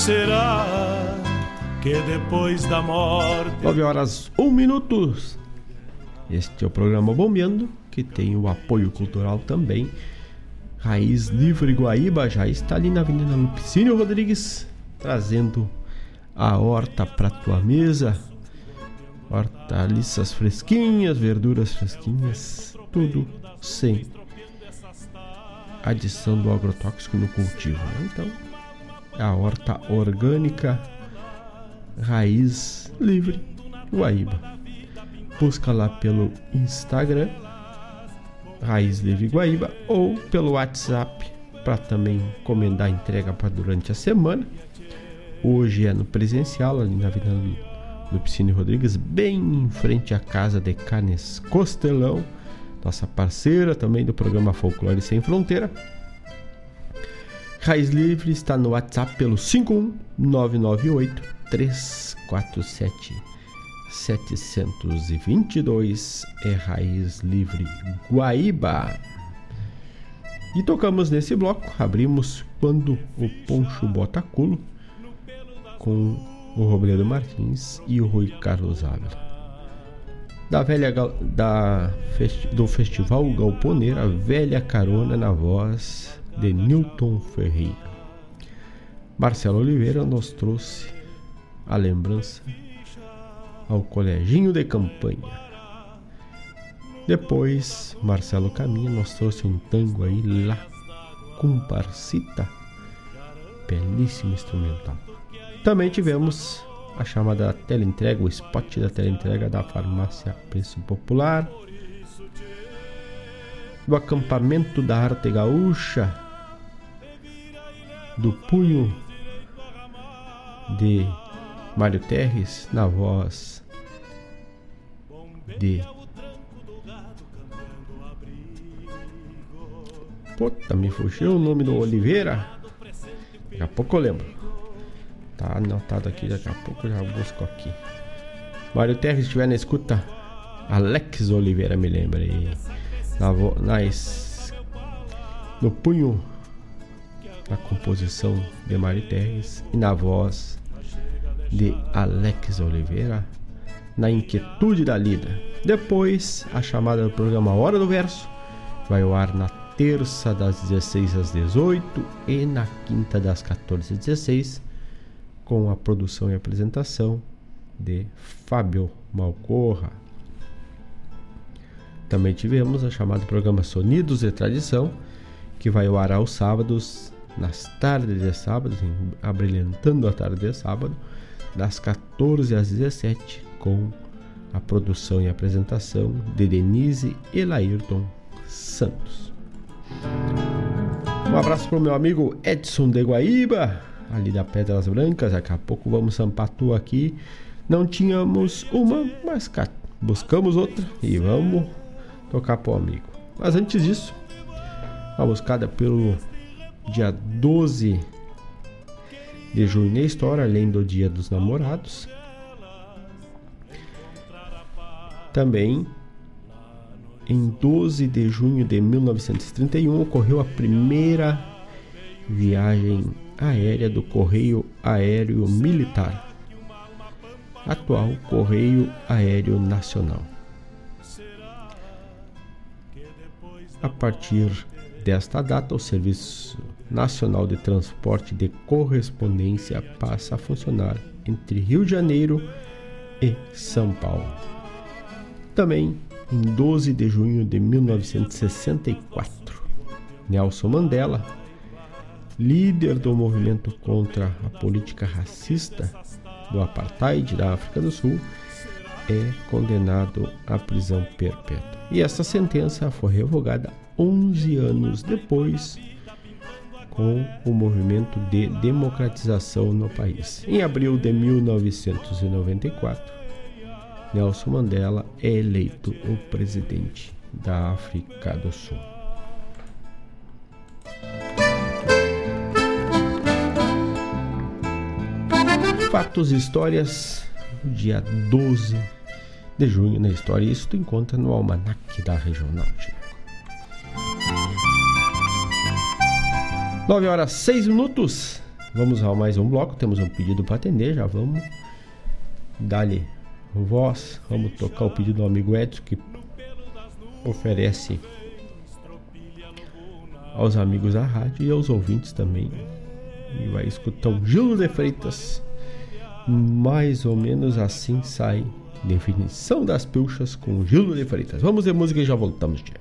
Será que depois da morte. 9 horas 1 minuto. Este é o programa Bombeando, que tem o apoio cultural também. Raiz Livre Guaíba já está ali na Avenida Lupicínio Rodrigues, trazendo a horta para tua mesa. Hortaliças fresquinhas, verduras fresquinhas, tudo sem adição do agrotóxico no cultivo. Né? Então, a horta orgânica Raiz Livre Guaíba. Busca lá pelo Instagram Raiz Livre Guaíba ou pelo WhatsApp para também encomendar a entrega para durante a semana. Hoje é no presencial ali na Avenida Lupicínio Rodrigues, bem em frente à casa de Canes Costelão nossa parceira também do programa Folclore Sem Fronteira. Raiz Livre está no WhatsApp pelo 51998 347 722 é Raiz Livre Guaíba. E tocamos nesse bloco, abrimos quando o Poncho bota culo com o Robledo Martins e o Rui Carlos Ávila da velha da, do Festival Galponeira Velha Carona na voz de Newton Ferreira. Marcelo Oliveira nos trouxe a lembrança ao coleginho de campanha. Depois, Marcelo Caminha nos trouxe um tango aí lá, Comparcita, belíssimo instrumental. Também tivemos a chamada teleentrega, o spot da teleentrega da farmácia Preço Popular, do acampamento da arte gaúcha, do punho de Mário Terres na voz de Puta, me fugiu o nome do Oliveira. Daqui a pouco eu lembro. Tá anotado aqui, daqui a pouco eu já busco aqui. Mário Terres estiver na escuta, Alex Oliveira me lembra aí. Na, nas, no punho na composição de Mário Terres e na voz de Alex Oliveira, na inquietude da lida. Depois, a chamada do programa Hora do Verso vai ao ar na terça das 16 às 18 e na quinta das 14 às 16 com a produção e apresentação de Fábio Malcorra. Também tivemos a chamada programa Sonidos de Tradição, que vai ao ar aos sábados, nas tardes de sábado, abrilhantando a tarde de sábado, das 14 às 17, com a produção e apresentação de Denise e Santos. Um abraço para o meu amigo Edson de Guaíba, ali da Pedras Brancas. Daqui a pouco vamos Sampatu aqui. Não tínhamos uma, mas buscamos outra e vamos tocar pro amigo. Mas antes disso, a buscada pelo dia 12 de junho na história, além do Dia dos Namorados. Também em 12 de junho de 1931 ocorreu a primeira viagem aérea do Correio Aéreo Militar, atual Correio Aéreo Nacional. A partir desta data, o Serviço Nacional de Transporte de Correspondência passa a funcionar entre Rio de Janeiro e São Paulo. Também em 12 de junho de 1964, Nelson Mandela, líder do movimento contra a política racista do apartheid da África do Sul, é condenado à prisão perpétua. E essa sentença foi revogada 11 anos depois com o movimento de democratização no país. Em abril de 1994, Nelson Mandela é eleito o presidente da África do Sul. Fatos e histórias, dia 12 de junho na história. Isso tu encontra no Almanac da Regional. 9 horas 6 minutos. Vamos a mais um bloco. Temos um pedido para atender. Já vamos dar-lhe voz. Vamos tocar o pedido do amigo Edson que oferece aos amigos da rádio e aos ouvintes também. E vai escutar o Gil de Freitas. Mais ou menos assim sai definição das pilchas com Gil de Freitas. Vamos ver música e já voltamos, tia.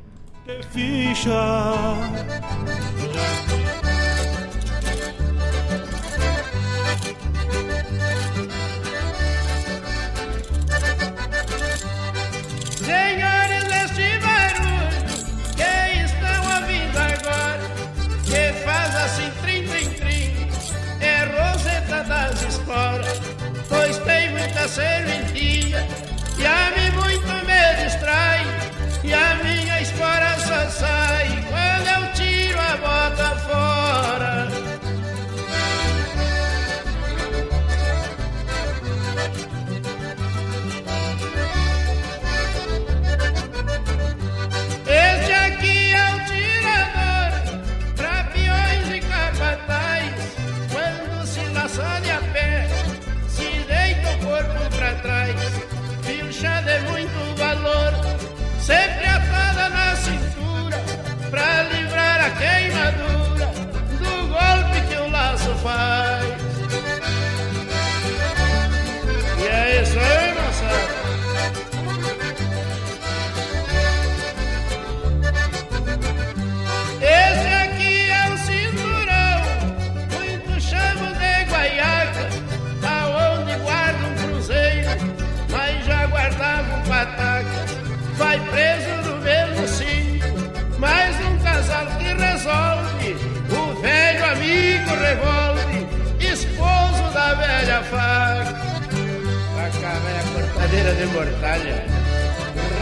De mortalha,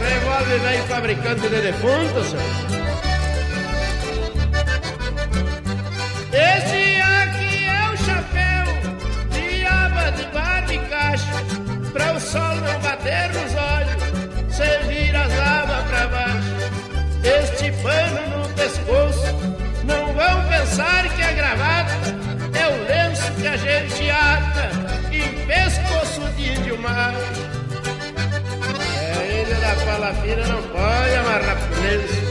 revólver velho fabricante de defuntos. Esse aqui é o chapéu de aba de barba e cacho, pra o sol não bater nos olhos, servir as abas pra baixo. Este pano no pescoço, não vão pensar que a gravata é o lenço que a gente ata em pescoço de. É ele da palafina, não pode amarrar pro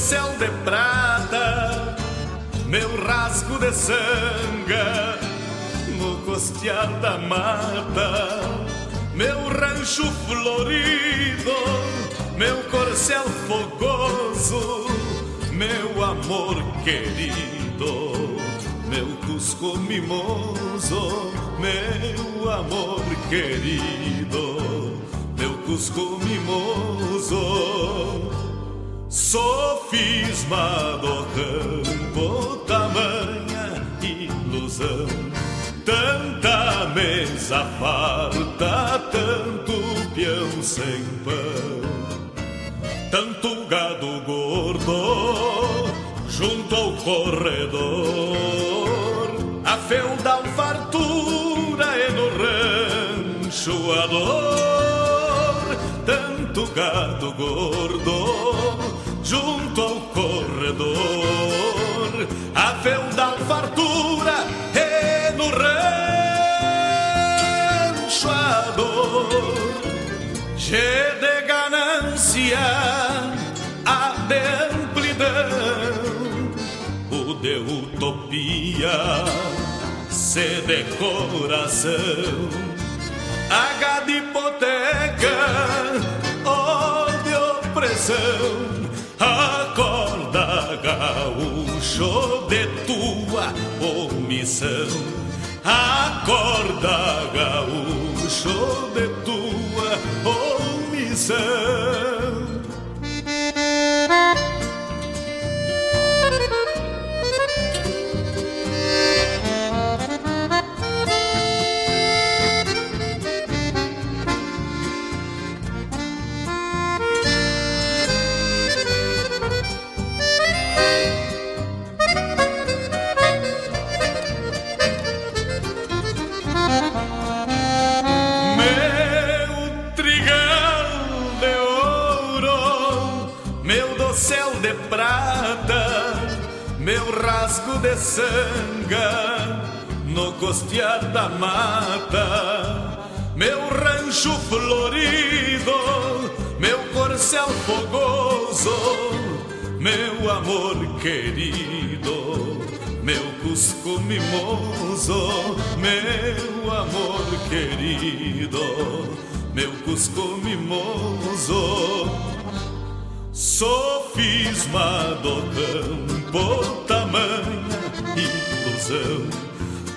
de prata, meu rasgo de sanga no costear da mata, meu rancho florido, meu corcel fogoso, meu amor querido, meu cusco mimoso, meu amor querido, meu cusco mimoso. Sofisma do campo, tamanha ilusão. Tanta mesa farta, tanto peão sem pão. Tanto gado gordo junto ao corredor. A feudal fartura e no rancho a dor. Tanto gado gordo junto ao corredor. A feudal fartura e no rancho a dor. Che de ganância, a de amplidão, o de utopia, se de coração. H de hipoteca, o de opressão Acorda, gaúcho, de tua omissão. Acorda, gaúcho, de tua omissão. Prata, meu rasgo de sanga no costear da mata, meu rancho florido, meu corcel fogoso, meu amor querido, meu cusco mimoso, meu amor querido, meu cusco mimoso. Sofisma do campo, tamanha ilusão.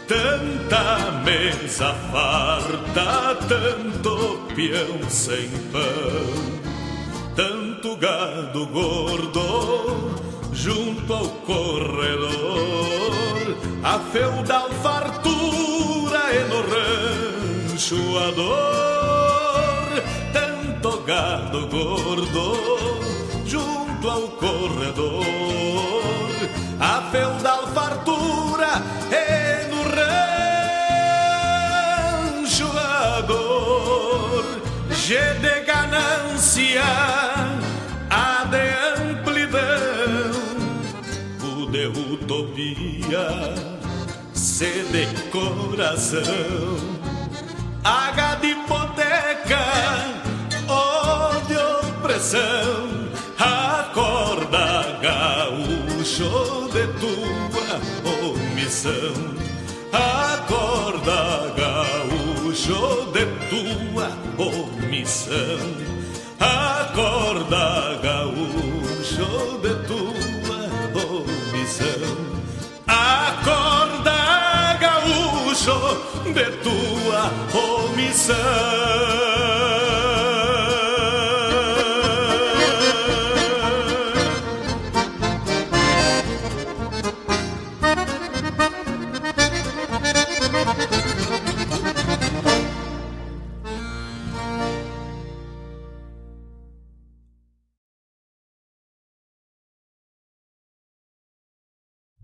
Tanta mesa farta, tanto peão sem pão, tanto gado gordo junto ao corredor, a feudal fartura e no rancho a dor, tanto gado gordo junto ao corredor, a feudal fartura e no rancho a dor, G de ganância, a de amplidão, o de utopia, C de coração, H de hipoteca, O de opressão, gaúcho de tua omissão. Acorda gaúcho de tua omissão. Acorda gaúcho de tua omissão. Acorda gaúcho de tua omissão.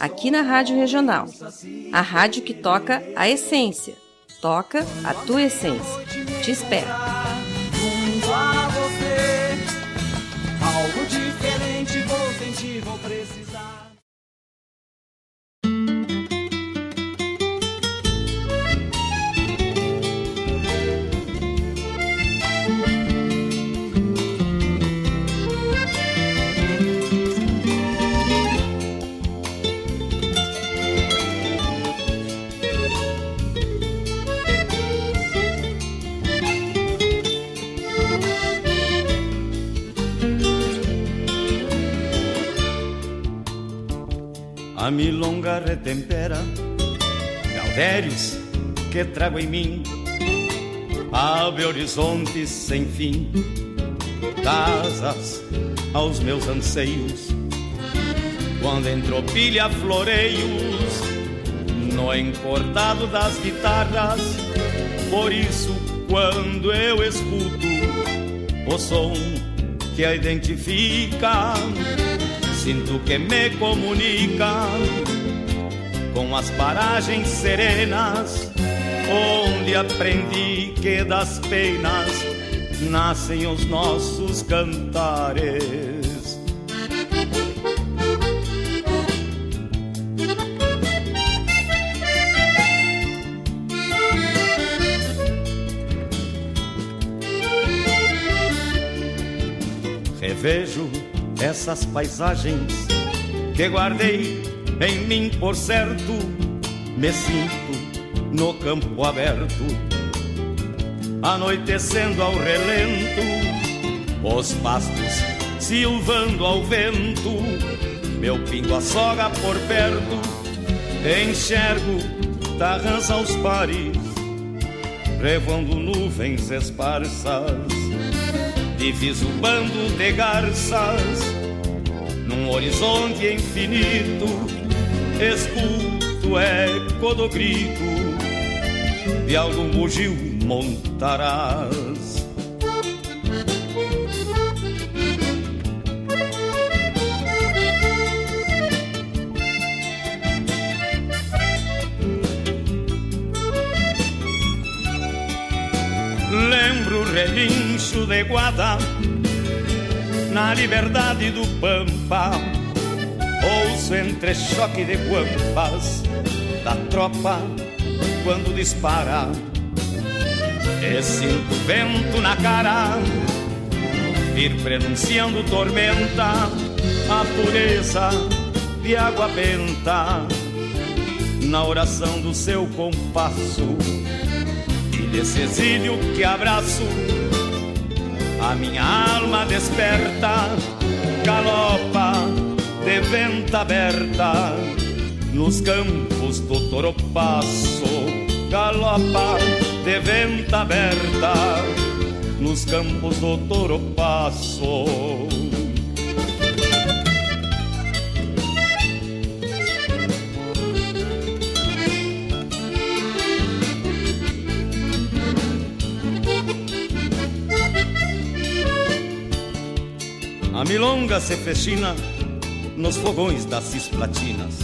aqui na Rádio Regional. A rádio que toca a essência. Toca a tua essência. Te espero. A milonga retempera Galdérios que trago em mim Abre horizontes sem fim Casas aos meus anseios. Quando entropilha floreios No encordado das guitarras Por isso quando eu escuto O som que a identifica Sinto que me comunica com as paragens serenas, onde aprendi que das penas nascem os nossos cantares. Revejo essas paisagens que guardei em mim por certo, me sinto no campo aberto, anoitecendo ao relento, os pastos silvando ao vento, meu pingo assoga por perto, enxergo tarrãs aos pares, revoando nuvens esparsas diviso bando de garças num horizonte infinito escuto eco do grito de algum bugio montarás. Lembro o relincho de guada na liberdade do pampa. Ouço entre choque de guampas da tropa quando dispara. E sinto vento na cara vir prenunciando tormenta a pureza de água benta. Na oração do seu compasso e desse exílio que abraço minha alma desperta galopa de venta aberta. Nos campos do Toropasso galopa de venta aberta. Nos campos do Toropasso A milonga se fechina nos fogões das cisplatinas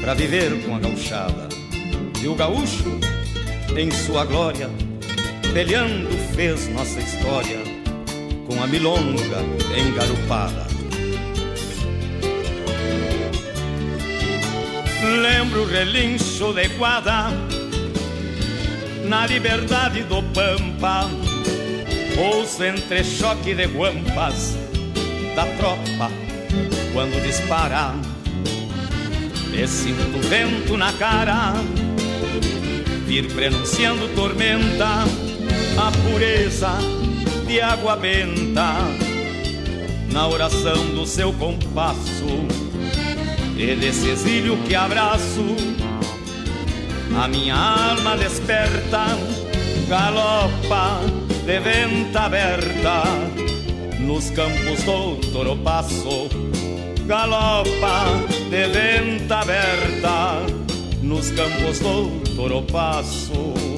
Pra viver com a gauchada E o gaúcho, em sua glória Peleando fez nossa história Com a milonga engarupada. Lembro o relincho de guada Na liberdade do pampa Ouço entre choque de guampas da tropa quando dispara. Me sinto vento na cara, vir prenunciando tormenta, a pureza de água benta, na oração do seu compasso, e desse exílio que abraço, a minha alma desperta, galopa de venta aberta nos campos do Toropasso galopa de venta aberta. Nos campos do Toropasso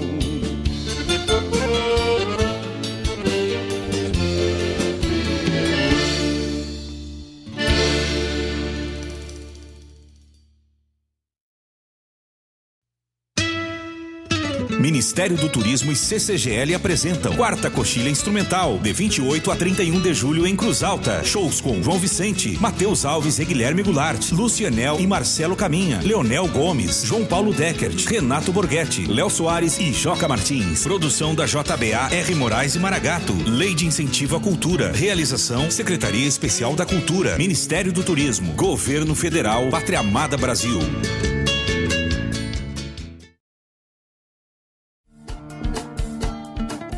Ministério do Turismo e CCGL apresentam Quarta Coxilha Instrumental, de 28 a 31 de julho em Cruz Alta. Shows com João Vicente, Matheus Alves e Guilherme Goulart, Lucianel e Marcelo Caminha, Leonel Gomes, João Paulo Deckert, Renato Borghetti, Léo Soares e Joca Martins. Produção da JBA R. Moraes e Maragato. Lei de Incentivo à Cultura. Realização Secretaria Especial da Cultura. Ministério do Turismo. Governo Federal. Pátria Amada Brasil.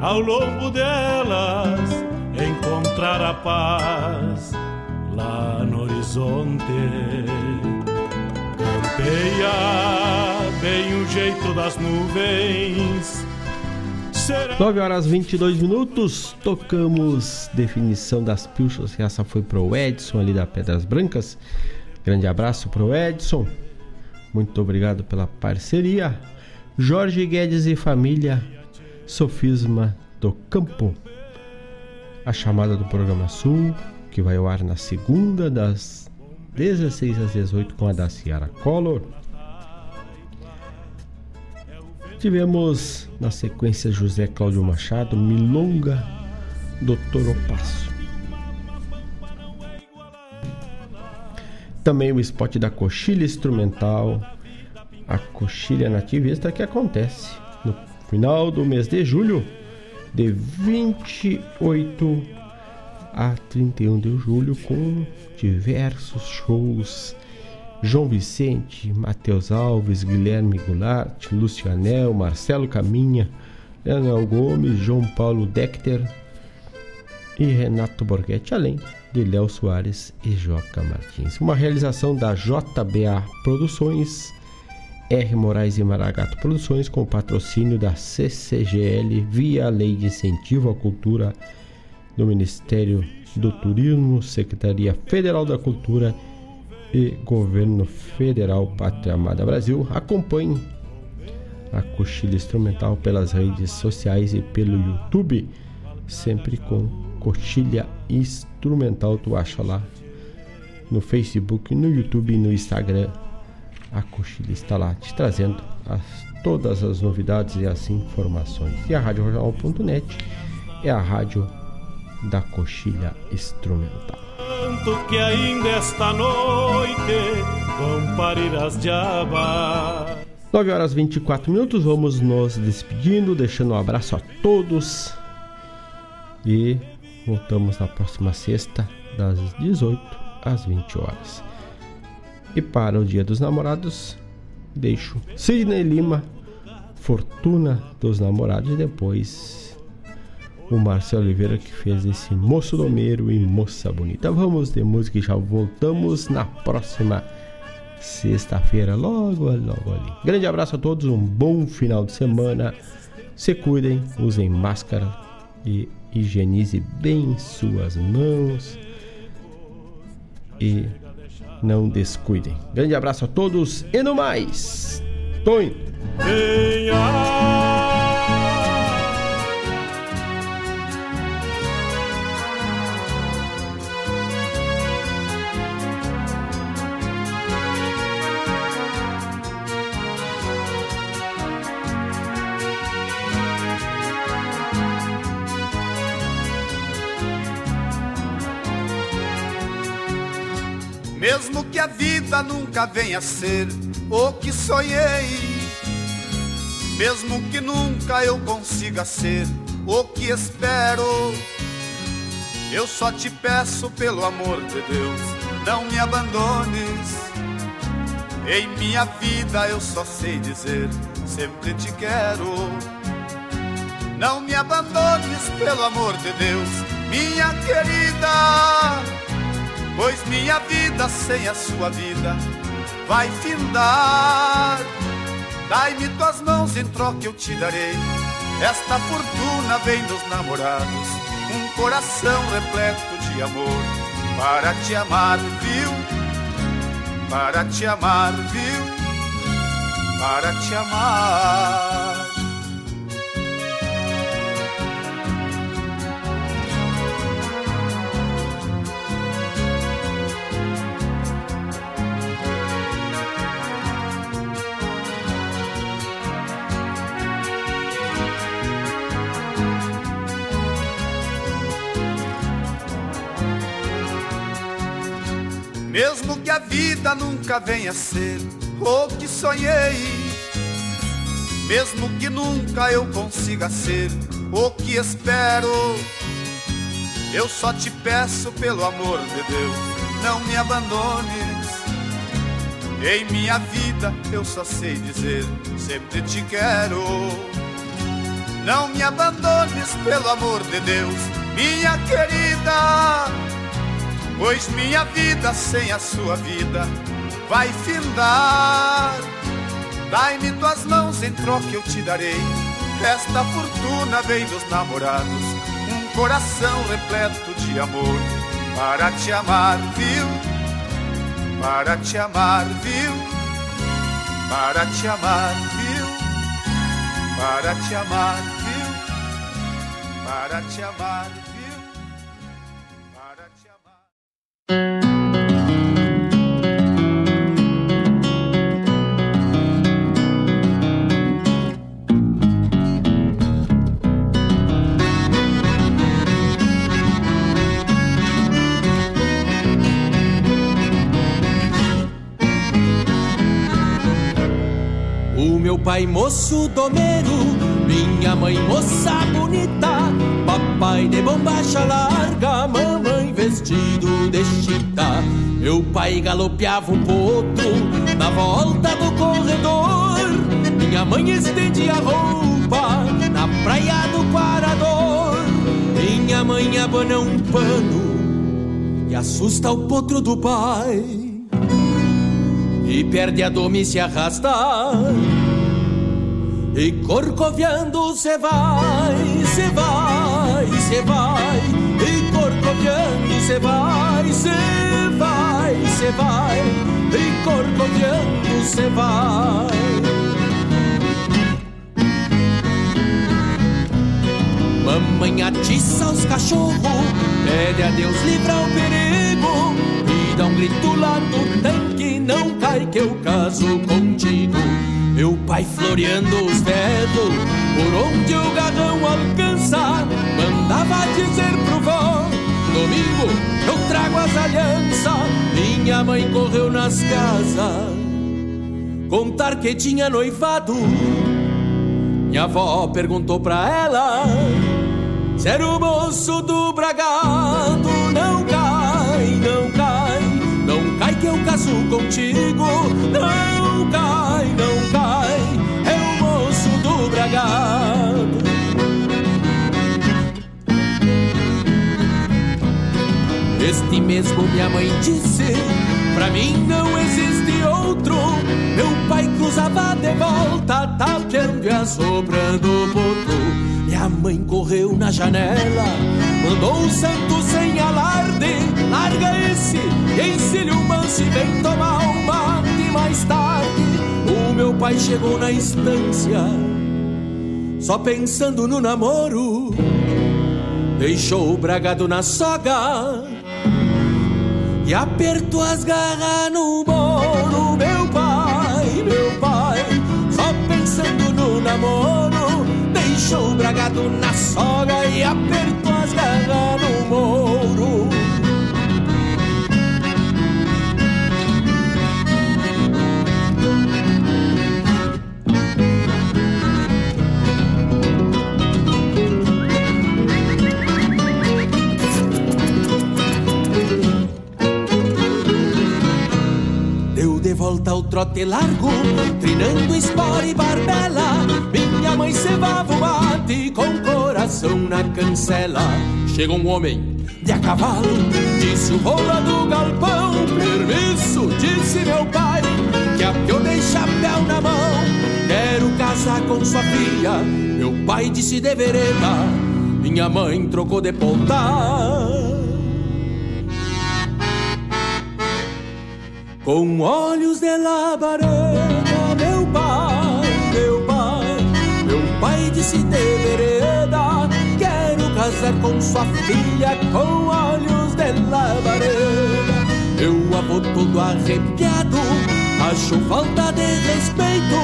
Ao longo delas, encontrar a paz lá no horizonte. Campeia bem o jeito das nuvens. Será 9 horas 22 minutos, tocamos definição das pilchas, essa foi pro Edson ali da Pedras Brancas. Grande abraço pro Edson. Muito obrigado pela parceria. Jorge Guedes e família, Sofisma do Campo. A chamada do programa Sul, que vai ao ar na segunda das 16 às 18 com a da Ciara Collor. Tivemos na sequência José Cláudio Machado, Milonga do Toropasso. Também o spot da coxilha instrumental, a coxilha nativista que acontece final do mês de julho, de 28 a 31 de julho, com diversos shows João Vicente, Matheus Alves, Guilherme Goulart, Lucianel, Marcelo Caminha, Leonel Gomes, João Paulo Decter e Renato Borghetti, além de Léo Soares e Joca Martins. Uma realização da JBA Produções, R. Moraes e Maragato Produções, com patrocínio da CCGL via Lei de Incentivo à Cultura do Ministério do Turismo, Secretaria Federal da Cultura e Governo Federal Pátria Amada Brasil. Acompanhe a coxilha instrumental pelas redes sociais e pelo YouTube, sempre com coxilha instrumental. Tu acha lá no Facebook, no YouTube e no Instagram. A coxilha está lá te trazendo as, todas as novidades e as informações. E a Rádio Regional.net é a rádio da coxilha instrumental canto que ainda esta noite vão parir as diabas. 9 horas 24 minutos, vamos nos despedindo, deixando um abraço a todos e voltamos na próxima sexta, das 18 às 20 horas. E para o Dia dos Namorados, deixo Sidney Lima, Fortuna dos Namorados e depois o Marcelo Oliveira que fez esse Moço Domeiro e Moça Bonita. Vamos de música e já voltamos na próxima sexta-feira, logo, logo ali. Grande abraço a todos, um bom final de semana. Se cuidem, usem máscara e higienize bem suas mãos. E não descuidem. Grande abraço a todos e no mais. Tô indo. Nunca venha ser o que sonhei, mesmo que nunca eu consiga ser o que espero, eu só te peço pelo amor de Deus, não me abandones. Em minha vida eu só sei dizer, sempre te quero. Não me abandones, pelo amor de Deus, minha querida. Pois minha vida sem a sua vida vai findar. Dai-me tuas mãos em troca eu te darei. Esta fortuna vem dos namorados, um coração repleto de amor para te amar, viu? Para te amar, viu? Para te amar. Mesmo que a vida nunca venha ser o que sonhei, mesmo que nunca eu consiga ser o que espero, eu só te peço pelo amor de Deus, não me abandones. Em minha vida eu só sei dizer, sempre te quero. Não me abandones pelo amor de Deus, minha querida. Pois minha vida sem a sua vida vai findar. Dai-me tuas mãos em troca eu te darei. Esta fortuna vem dos namorados, um coração repleto de amor para te amar, viu? Para te amar, viu? Para te amar, viu? Para te amar, viu? Para te amar, pai moço domeiro, minha mãe moça bonita, papai de bombacha larga, mamãe vestido de chita. Meu pai galopeava um potro na volta do corredor, minha mãe estendia a roupa na praia do Quarador. Minha mãe abana um pano e assusta o potro do pai e perde a doma e se arrasta. E corcoviando se vai, se vai, se vai. E corcoviando se vai, se vai, se vai. E corcoviando se vai. Mamãe atiça os cachorros, pede a Deus livrar o perigo e dá um grito lá do tanque, não cai que eu caso contigo. Meu pai floreando os dedos, por onde o garrão alcança, mandava dizer pro vó, domingo eu trago as alianças. Minha mãe correu nas casas, contar que tinha noivado. Minha avó perguntou pra ela se era o moço do bragado. Não cai, não cai, não cai que eu caso contigo. Não cai, não do bragado. Este mesmo minha mãe disse, pra mim não existe outro. Meu pai cruzava de volta, tapeando e assoprando o potro. Minha mãe correu na janela, mandou o santo sem alarde. Larga esse ensine o manso e vem tomar um mate mais tarde. O meu pai chegou na estância, só pensando no namoro. Deixou o bragado na soga e apertou as garras no bolo. Meu pai, meu pai, só pensando no namoro. Deixou o bragado na soga e apertou as garras no moro. Volta ao trote largo, trinando espora e barbela. Minha mãe cevava o mate com coração na cancela. Chega um homem de a cavalo, disse o rola do galpão. Permisso, disse meu pai, que a eu dei chapéu na mão. Quero casar com sua filha, meu pai disse de vereda. Minha mãe trocou de pontar. Com olhos de labareda, meu pai, meu pai, meu pai disse de vereda, quero casar com sua filha com olhos de labareda. Meu avô todo arrepiado, achou falta de respeito,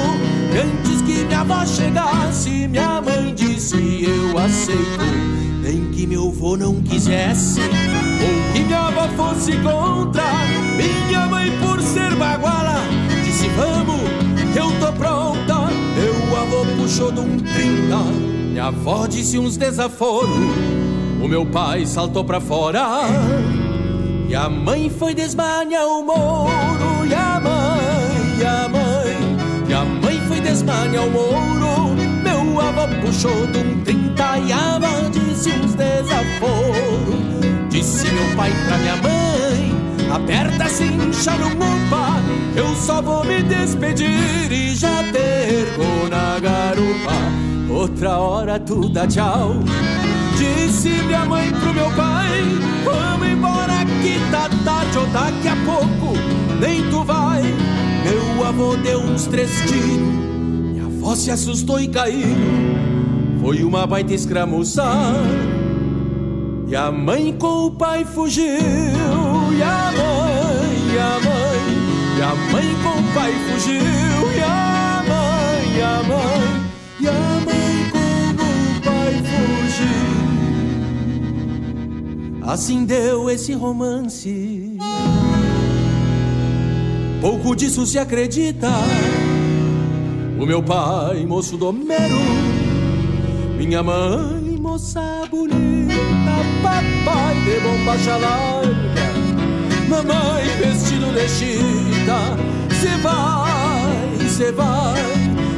antes que minha avó chegasse, minha mãe disse eu aceito. Nem que meu avô não quisesse, minha avó fosse contra, minha mãe por ser baguala Disse vamos, eu tô pronta. Meu avô puxou de um trinta Minha avó disse uns desaforos. O meu pai saltou pra fora E a mãe foi desmanhar o moro E a mãe, e a mãe E a mãe foi desmanhar o moro Puxou de um trinta E a avó disse uns desaforos. Disse meu pai pra minha mãe Aperta cincha no mupa Eu só vou me despedir E já perco na garupa. Outra hora tu dá tchau. Disse minha mãe pro meu pai Vamos embora que tá tarde Ou daqui a pouco nem tu vai. Meu avô deu uns três tiros Minha avó se assustou e caiu. Foi uma baita escramuçar e a mãe com o pai fugiu. E a mãe, e a mãe E a mãe com o pai fugiu. E a mãe, e a mãe E a mãe com o pai fugiu. Assim deu esse romance. Pouco disso se acredita o meu pai, moço domero, minha mãe, moça bonita, papai de bomba larga, mamãe vestido de chita, se vai, se vai,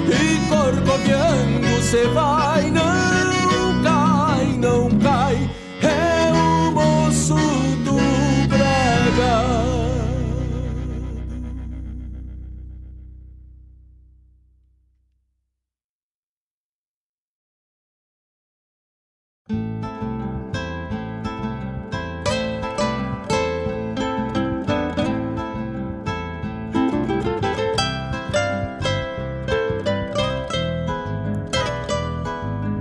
e corcoviando se vai, não cai, não cai.